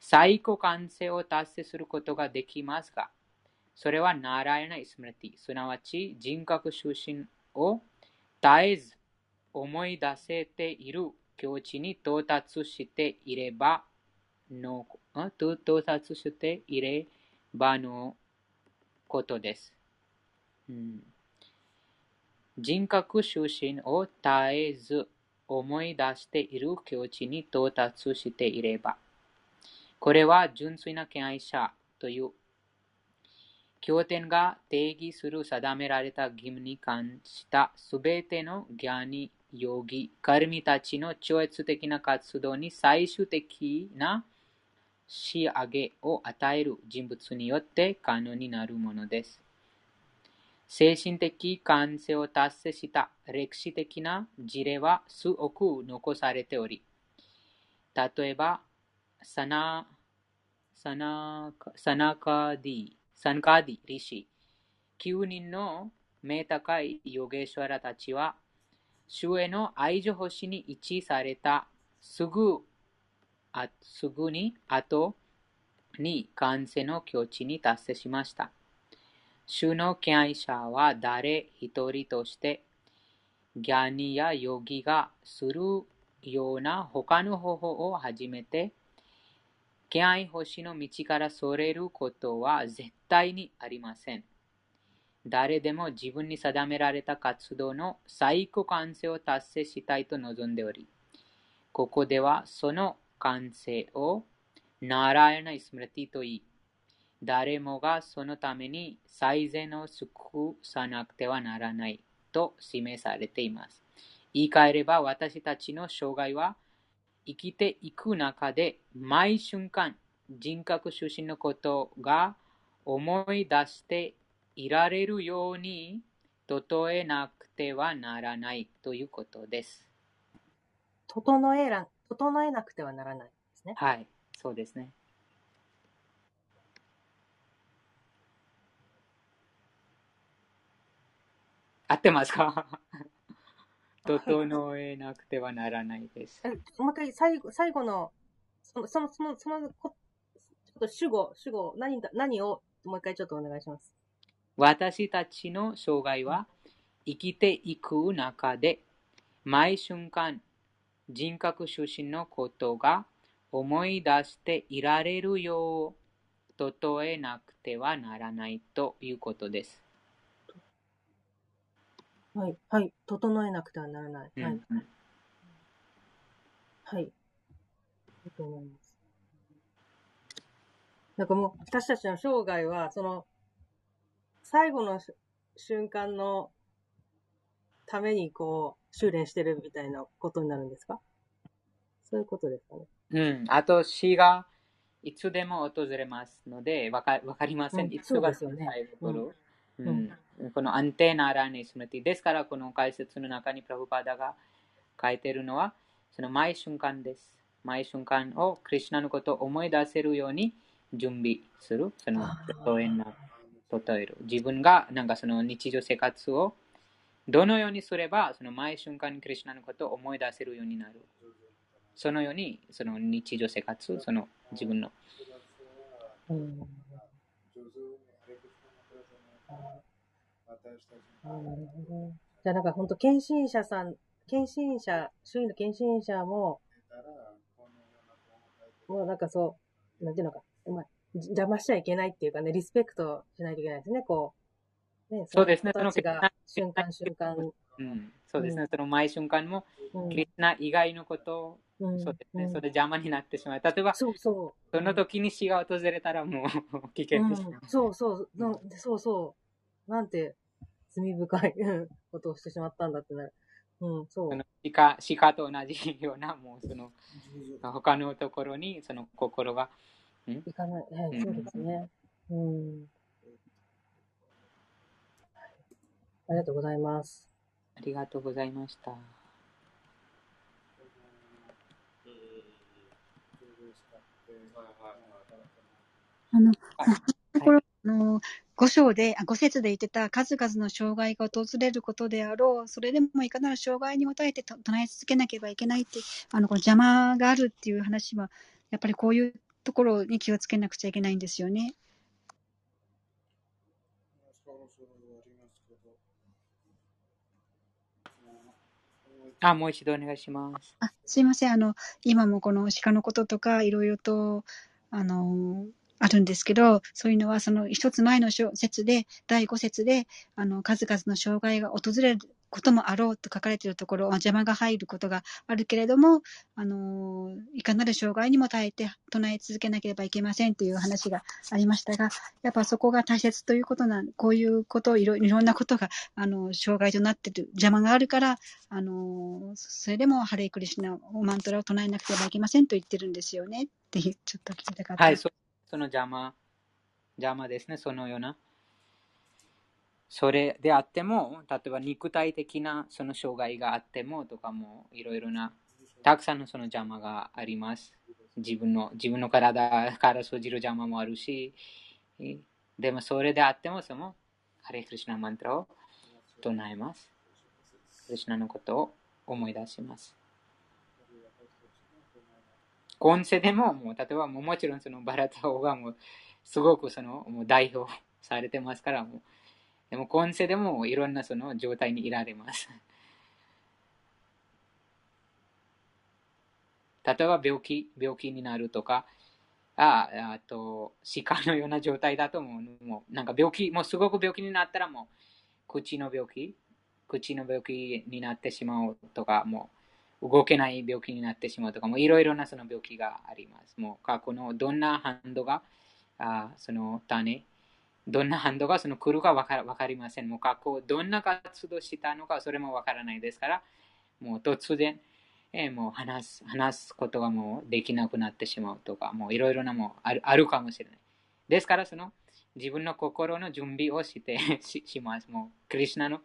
最高完成を達成することができますが、それはナラヤナ・イスムラティ、すなわち人格出身を絶えず思い出せている境地に到達していればの、到達していればのことです。うん、人格出身を絶えず思い出している境地に到達していれば、これは純粋な敬愛者という経典が定義する定められた義務に関したすべてのギャニ、ヨギ、カルミたちの超越的な活動に最終的な仕上げを与える人物によって可能になるものです。精神的完成を達成した歴史的な事例は数億残されており、例えば、サナ、サナ、サナカディ、サンカディ、リシ、9人の名高いヨゲシュワラたちは、主への愛情星に位置されたすぐあすぐに後に完成の境地に達成しました。主の敬愛者は誰一人としてギャニやヨギがするような他の方法を始めて、気配星の道からそれることは絶対にありません。誰でも自分に定められた活動の最高完成を達成したいと望んでおり、ここではその完成をナラヤナ・イスムラティと言い、誰もがそのために最善を尽くさなくてはならないと示されています。言い換えれば私たちの生涯は生きていく中で毎瞬間人格出身のことが思い出していられるように整えなくてはならないということです。整えら整えなくてはならないですね。はい、そうですね。合ってますか？[laughs] 整えなくてはならないです。もう一回、最後、最後の、その、その、その、その、ちょっと主語、主語、何だ、何を、もう一回ちょっとお願いします。私たちの障害は、生きていく中で、毎瞬間、人格出身のことが思い出していられるよう、整えなくてはならないということです。はい、はい。整えなくてはならない。はい。うん、はい。だと思います。なんかもう、私たちの生涯は、その、最後の瞬間のために、こう、修練してるみたいなことになるんですか？そういうことですかね。うん。あと、死がいつでも訪れますので、わかわかりません。うん、いつが最後頃。このアンテナラネスムティですから、この解説の中にプラフパダが書いているのは、その毎瞬間です。毎瞬間をクリュナのことを思い出せるように準備する。その例えな、例える。自分がなんかその日常生活をどのようにすれば、その毎瞬間にクリュナのことを思い出せるようになる？そのように、その日常生活、その自分の。じゃあなんか本当検診者さん、検診者、周囲の検診者も、もうなんかそう、なんていうのか、まあ、邪魔しちゃいけないっていうかね、リスペクトしないといけないですね、こう。ね、そうですね、その瞬間瞬間。うん、そうですね、うん、その毎瞬間も、キリスナ以外のことうん、そうですね、うん、それ邪魔になってしまう。例えば、そうそう。その時に死が訪れたらもう [laughs] 危険です、うん、そうそう、そうそう。なんて、罪深いことをしてしまったんだってなる。うん、そう。鹿鹿と同じような、もうその、他のところにその心が、ん？いかない、はい、そうですね。うん。ありがとうございます。ありがとうございました。あの、ところ、あの、五章で、五節で言ってた数々の障害が訪れることであろう、それでもいかなる障害にも耐えて唱え続けなければいけないって、あの、この邪魔があるっていう話は、やっぱりこういうところに気をつけなくちゃいけないんですよね。あ、もう一度お願いします。あ、すいません。あの、今もこの鹿のこととか、いろいろと、あの、あるんですけど、そういうのはその一つ前の説で、第五節で、あの、数々の障害が訪れることもあろうと書かれているところ、邪魔が入ることがあるけれども、あの、いかなる障害にも耐えて唱え続けなければいけませんという話がありましたが、やっぱそこが大切ということなん、こういうこといろいろんなことが、あの、障害となっている、邪魔があるから、あの、それでもハレイクリシナマントラを唱えなくてはいけませんと言ってるんですよねってちょっと聞きたかった。はい、その邪魔、邪魔ですね、そのような。それであっても、例えば肉体的なその障害があってもとかもいろいろな、たくさんのその邪魔があります。自分の自分の体から生じる邪魔もあるし、でもそれであっても、そのハレクリシナマントラを唱えます。クリシナのことを思い出します。今世でも、もう例えばもちろんそのバラタオがもうすごくそのもう代表されてますから、もうでも今世でもいろんなその状態にいられます例えば病気、病気になるとか、ああと、鹿のような状態だと思う、もうなんか病気、もうすごく病気になったらもう、口の病気、口の病気になってしまうとか、もう動けない病気になってしまうとか、もういろいろなその病気があります。もう過去のどんなハンドが、あその種、どんなハンドがその来るか分か分かりません。もう過去、どんな活動したのか、それも分からないですから、もう突然、えー、もう話す、話すことがもうできなくなってしまうとか、もういろいろなもあるあるかもしれない。ですから、その自分の心の準備をしてしします。もう、クリュナの、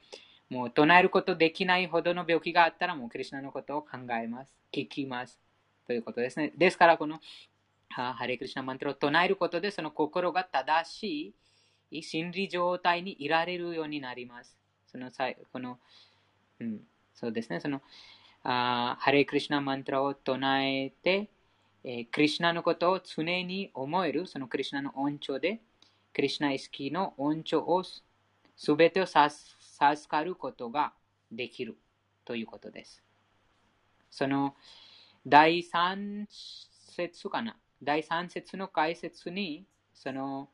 もう唱えることできないほどの病気があったら、もうクリュナのことを考えます。聞きます。ということですね。ですから、この、ハレクリシナマントを唱えることで、その心が正しい心理状態にいられるようになります。その際、この、うん、そうですね、その、あハレクリシナマントラを唱えて、えー、クリシナのことを常に思える、そのクリシナの音調で、クリシナ意識の音調をすべてを授かることができるということです。その第三節かな？第三節の解説に、その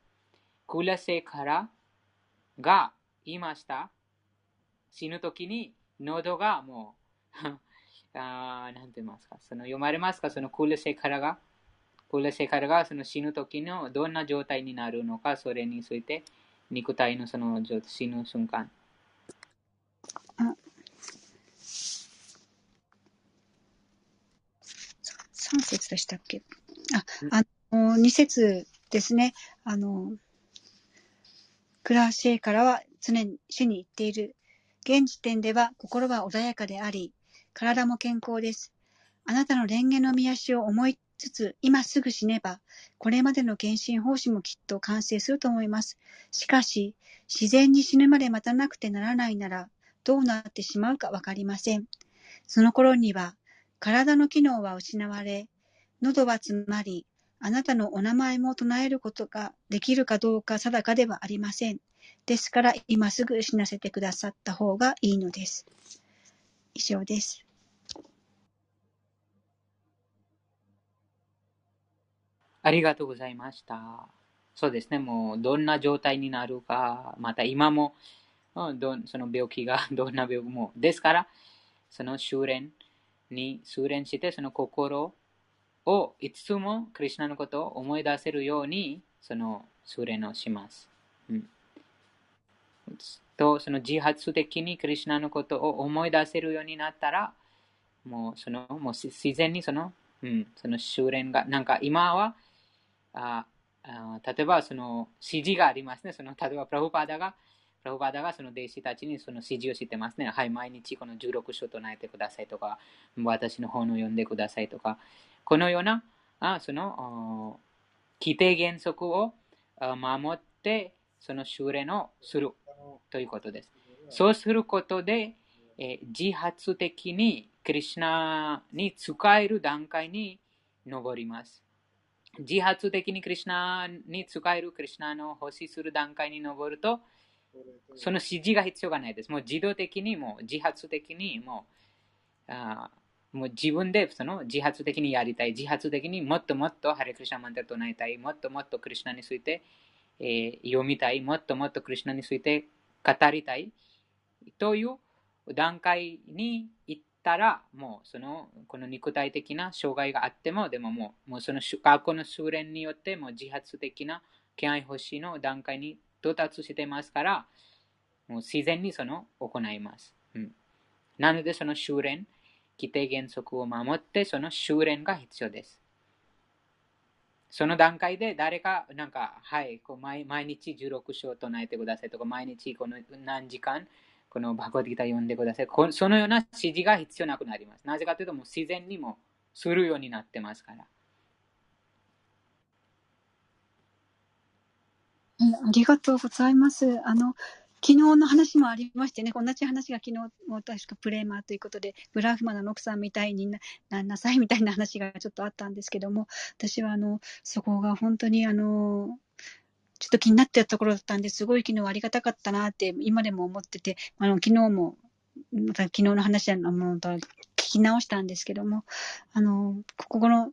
クラセカラがいました。死ぬときに喉がもうあなんて言いますかその読まれますかそのクラセカラがクラセカラがその死ぬ時のどんな状態になるのか、それについて、肉体のその死ぬ瞬間。3節でしたっけあ、あの、2節ですね。あの、クラシェからは常に主に言っている。現時点では心は穏やかであり、体も健康です。あなたの蓮華の見足を思いつつ、今すぐ死ねば、これまでの献身奉仕もきっと完成すると思います。しかし、自然に死ぬまで待たなくてならないなら、どうなってしまうかわかりません。その頃には、体の機能は失われ、喉は詰まり、あなたのお名前も唱えることができるかどうか定かではありません。ですから、今すぐ死なせてくださった方がいいのです。以上です。ありがとうございました。そうですね、もうどんな状態になるか、また今も、どその病気が [laughs] どんな病気も。ですから、その修練に修練して、その心をいつもクリュナのことを思い出せるように、その修練をします。うん、と、その自発的にクリュナのことを思い出せるようになったら、もうそのもう自然にその、うん、その修練が、なんか今は、ああ例えばその指示がありますね。その例えばプラフパーダが、プラフパーダがその弟子たちにその指示をしてますね。はい、毎日この16章唱えてくださいとか、私の本を読んでくださいとか、このような、あその規定原則を守って、その修練をするということです。そうすることで、え自発的にクリュナに使える段階に上ります。自発的にクリュナに使えるクリュナの欲しする段階に上ると、その指示が必要がないです。もう自動的に、もう自発的に、もう、あもう自分でその自発的にやりたい。自発的にもっともっとハレクリシナマンタ唱えたい。もっともっとクリュナについて、えー、読みたい。もっともっとクリュナについて語りたい。という段階に行ったら、もうその、この肉体的な障害があっても、でももう、もうその学校の修練によって、もう自発的な気配欲しの段階に到達してますから、もう自然にその行います。うん、なので、その修練、規定原則を守って、その修練が必要です。その段階で誰か、なんか、はい、こう毎毎日16章唱えてくださいとか、毎日この何時間、このバカディタ読んでください。そのような指示が必要なくなります。なぜかというと、もう自然にもするようになってますから。ありがとうございます。あの、昨日の話もありましてね、同じ話が昨日も確かプレーマーということで、ブラフマナの奥さんみたいにななんなさいみたいな話がちょっとあったんですけども、私はあの、そこが本当にあの、ちょっと気になってたところだったんですごい昨日ありがたかったなって今でも思ってて、あの、昨日も、また昨日の話なのも聞き直したんですけども、あの、ここの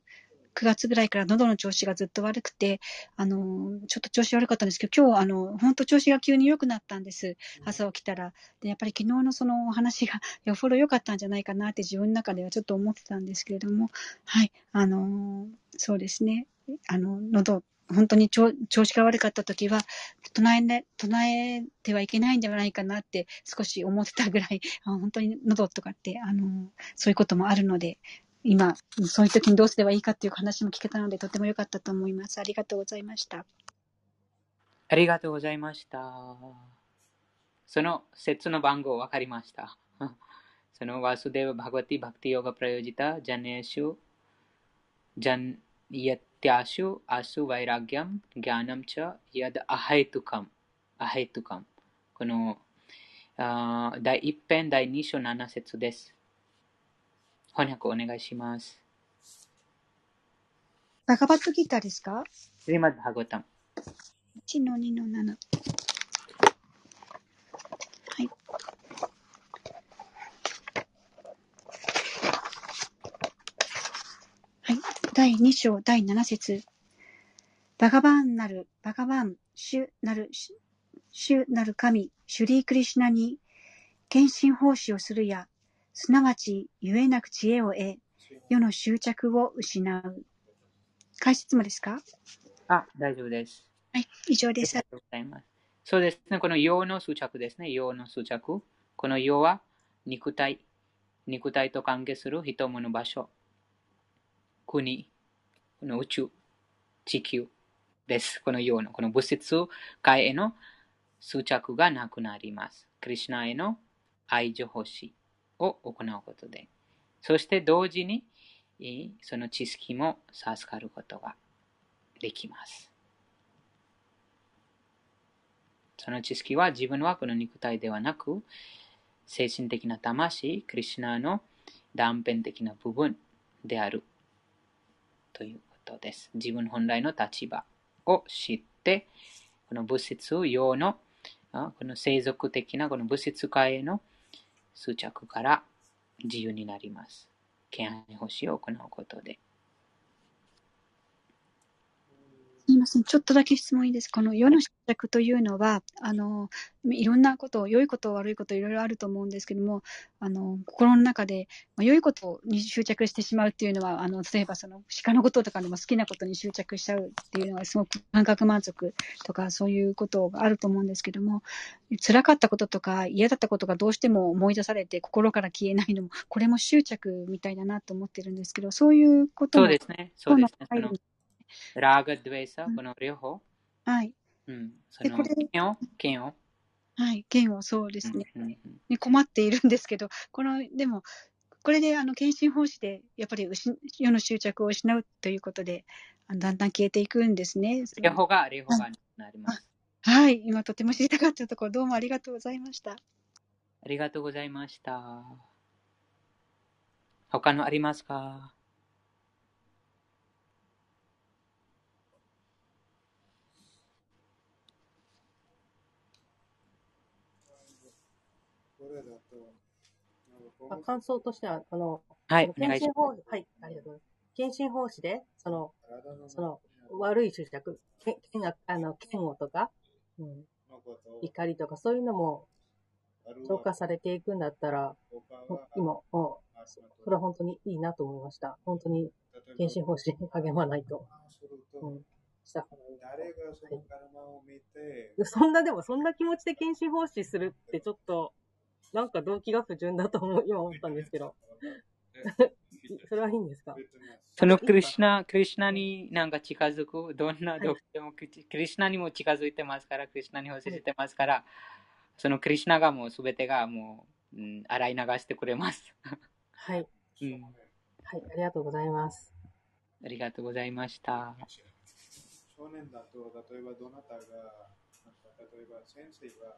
9月ぐらいから喉の調子がずっと悪くて、あの、ちょっと調子悪かったんですけど、今日、あの、本当調子が急に良くなったんです。朝起きたら。で、やっぱり昨日のそのお話が [laughs] よっぽど良かったんじゃないかなって自分の中ではちょっと思ってたんですけれども、はい、あの、そうですね。あの、喉、本当に調子が悪かった時は、唱えね、唱えてはいけないんじゃないかなって少し思ってたぐらい、本当に喉とかって、あの、そういうこともあるので、今、そういう時にどうすればいいかっていう話も聞けたので、とても良かったと思います。ありがとうございました。ありがとうございました。その説の番号分かりました。[laughs] そのワスデーババグワティバクティヨガプラヨジタジャネーシュジャンイエティアシュアスワイラギャムギャナムチャヤダアハイトカムアハイトカムこの第一編第二章七節です。翻訳お願いします。バカバットギターですかスリマッドハゴタム。1の2の7。はい。はい。第2章第7節バガバーンなる、バガバーン、主なる、主なる神、シュリークリシュナに、献身奉仕をするや、すなわち、ゆえなく知恵を得、世の執着を失う。解説もですか？あ、大丈夫です。はい、以上です。ありがとうございます。そうですね、この世の執着ですね、世の執着。この世は肉体、肉体と関係する人物場所、国、この宇宙、地球です。この世の、この物質界への執着がなくなります。クリュナへの愛情欲しい。を行うことで、そして同時にその知識も授かることができます。その知識は自分はこの肉体ではなく、精神的な魂、クリュナの断片的な部分であるということです。自分本来の立場を知って、この物質用の、この生族的なこの物質界への執着から自由になります。敬愛奉仕を行うことで。すみません。ちょっとだけ質問いいですか？この世の執着というのは、あの、いろんなこと、良いこと、悪いこと、いろいろあると思うんですけども、あの、心の中で、まあ、良いことに執着してしまうっていうのは、あの、例えばその、鹿のこととかでも好きなことに執着しちゃうっていうのは、すごく感覚満足とか、そういうことがあると思うんですけども、辛かったこととか、嫌だったことがどうしても思い出されて、心から消えないのも、これも執着みたいだなと思ってるんですけど、そういうことも、そうですね。そうですね。ラーガ・ドゥエサ、この両方。はい。うん。その剣を、剣を。はい、剣をそうですね。ね困っているんですけど、この、でも、これで、あの、献身奉仕で、やっぱり世の執着を失うということで、だんだん消えていくんですね。両方が、両方がなります。はい、今とても知りたかったところ、どうもありがとうございました。ありがとうございました。他のありますかあ感想としては、あの、はい、検診法、はい、ありがとうございます。検診奉仕で、その、その、悪い執着、けんあの嫌悪とか、うん、怒りとか、そういうのも消化されていくんだったら、今、もう、これは本当にいいなと思いました。本当に、検診奉仕に励まないと。うん、した。方がいい。誰がそのカルマを見て、そんな、でも、そんな気持ちで検診奉仕するってちょっと、なんか動機が不純だと思う、今思ったんですけど。それはいいんですか？そのクリュナ、クリュナになんか近づく、どんな動機でも、クリュナにも近づいてますから、クリュナに教えてますから、そのクリュナがもうすべてがもう、うん、洗い流してくれます。はい。うん。はい、ありがとうございます。ありがとうございました。少年だと、例えばどなたが、例えば先生が、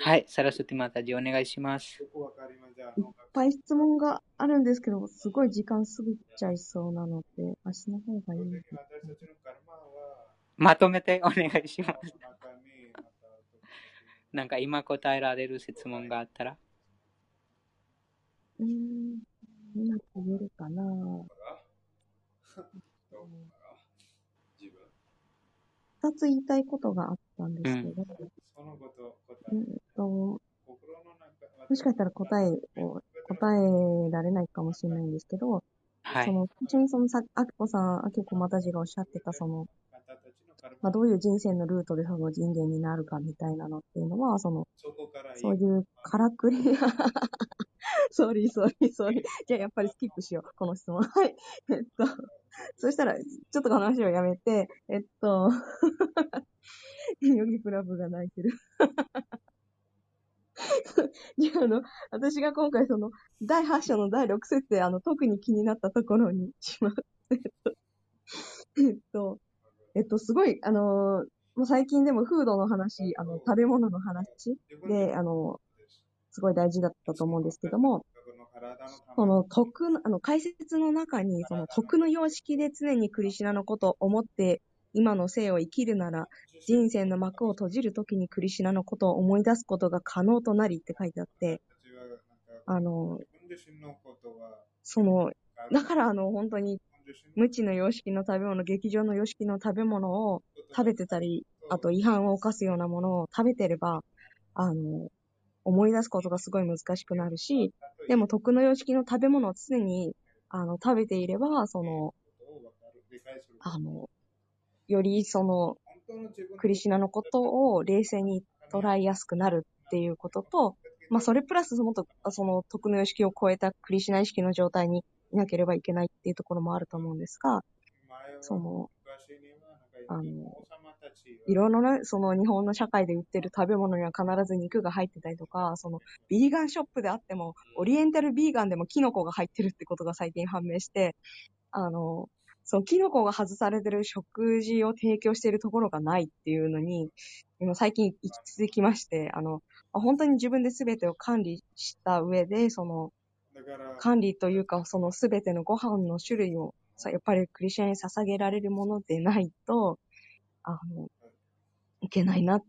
はい、サラスティマタジお願いします。いっぱい質問があるんですけど、すごい時間過ぎちゃいそうなので、明日の方がいい。まとめてお願いします。なんか今答えられる質問があったら。うんうまく言えるかな二つ言いたいことがあったんですけど、うんえと、もしかしたら答えを、答えられないかもしれないんですけど、はい。その、最初にそのさ、あきこさん、あきこマタジがおっしゃってた、その、まあ、どういう人生のルートでその人間になるかみたいなのっていうのは、その、そういうからくり、[laughs] sorry、sorry、sorry。じゃあやっぱりスキップしよう、この質問。はい。えっと、そしたら、ちょっとこの話をやめて、えっと、ヨギプラブが泣いてる。[laughs] じゃあ、あの、私が今回その、第8章の第6節で、あの、特に気になったところにします。えっと、えっと、えっと、すごい、あの、もう最近でもフードの話、あの、食べ物の話で、あの、すごい大事だったと思うんですけども、その徳の、あの、解説の中に、その徳の様式で常にクリシナのことを思って、今の生を生きるなら、人生の幕を閉じるときにクリシナのことを思い出すことが可能となりって書いてあって、あの、その、だからあの、本当に、無知の様式の食べ物、劇場の様式の食べ物を食べてたり、あと違反を犯すようなものを食べてれば、あの、思い出すことがすごい難しくなるし、でも徳の様式の食べ物を常に、あの、食べていれば、その、あの、よりその、クリシュナのことを冷静に捉えやすくなるっていうことと、まあ、それプラスもっと、その、徳の様式を超えたクリシュナ意識の状態にいなければいけないっていうところもあると思うんですが、その、あの、いろいろな、その日本の社会で売ってる食べ物には必ず肉が入ってたりとか、その、ビーガンショップであっても、オリエンタルビーガンでもキノコが入ってるってことが最近判明して、あの、そのキノコが外されてる食事を提供しているところがないっていうのに、今最近行き続きまして、あの、本当に自分で全てを管理した上で、その、管理というか、そのすべてのご飯の種類を、やっぱりクリスチャンに捧げられるものでないと、あの、いけないなって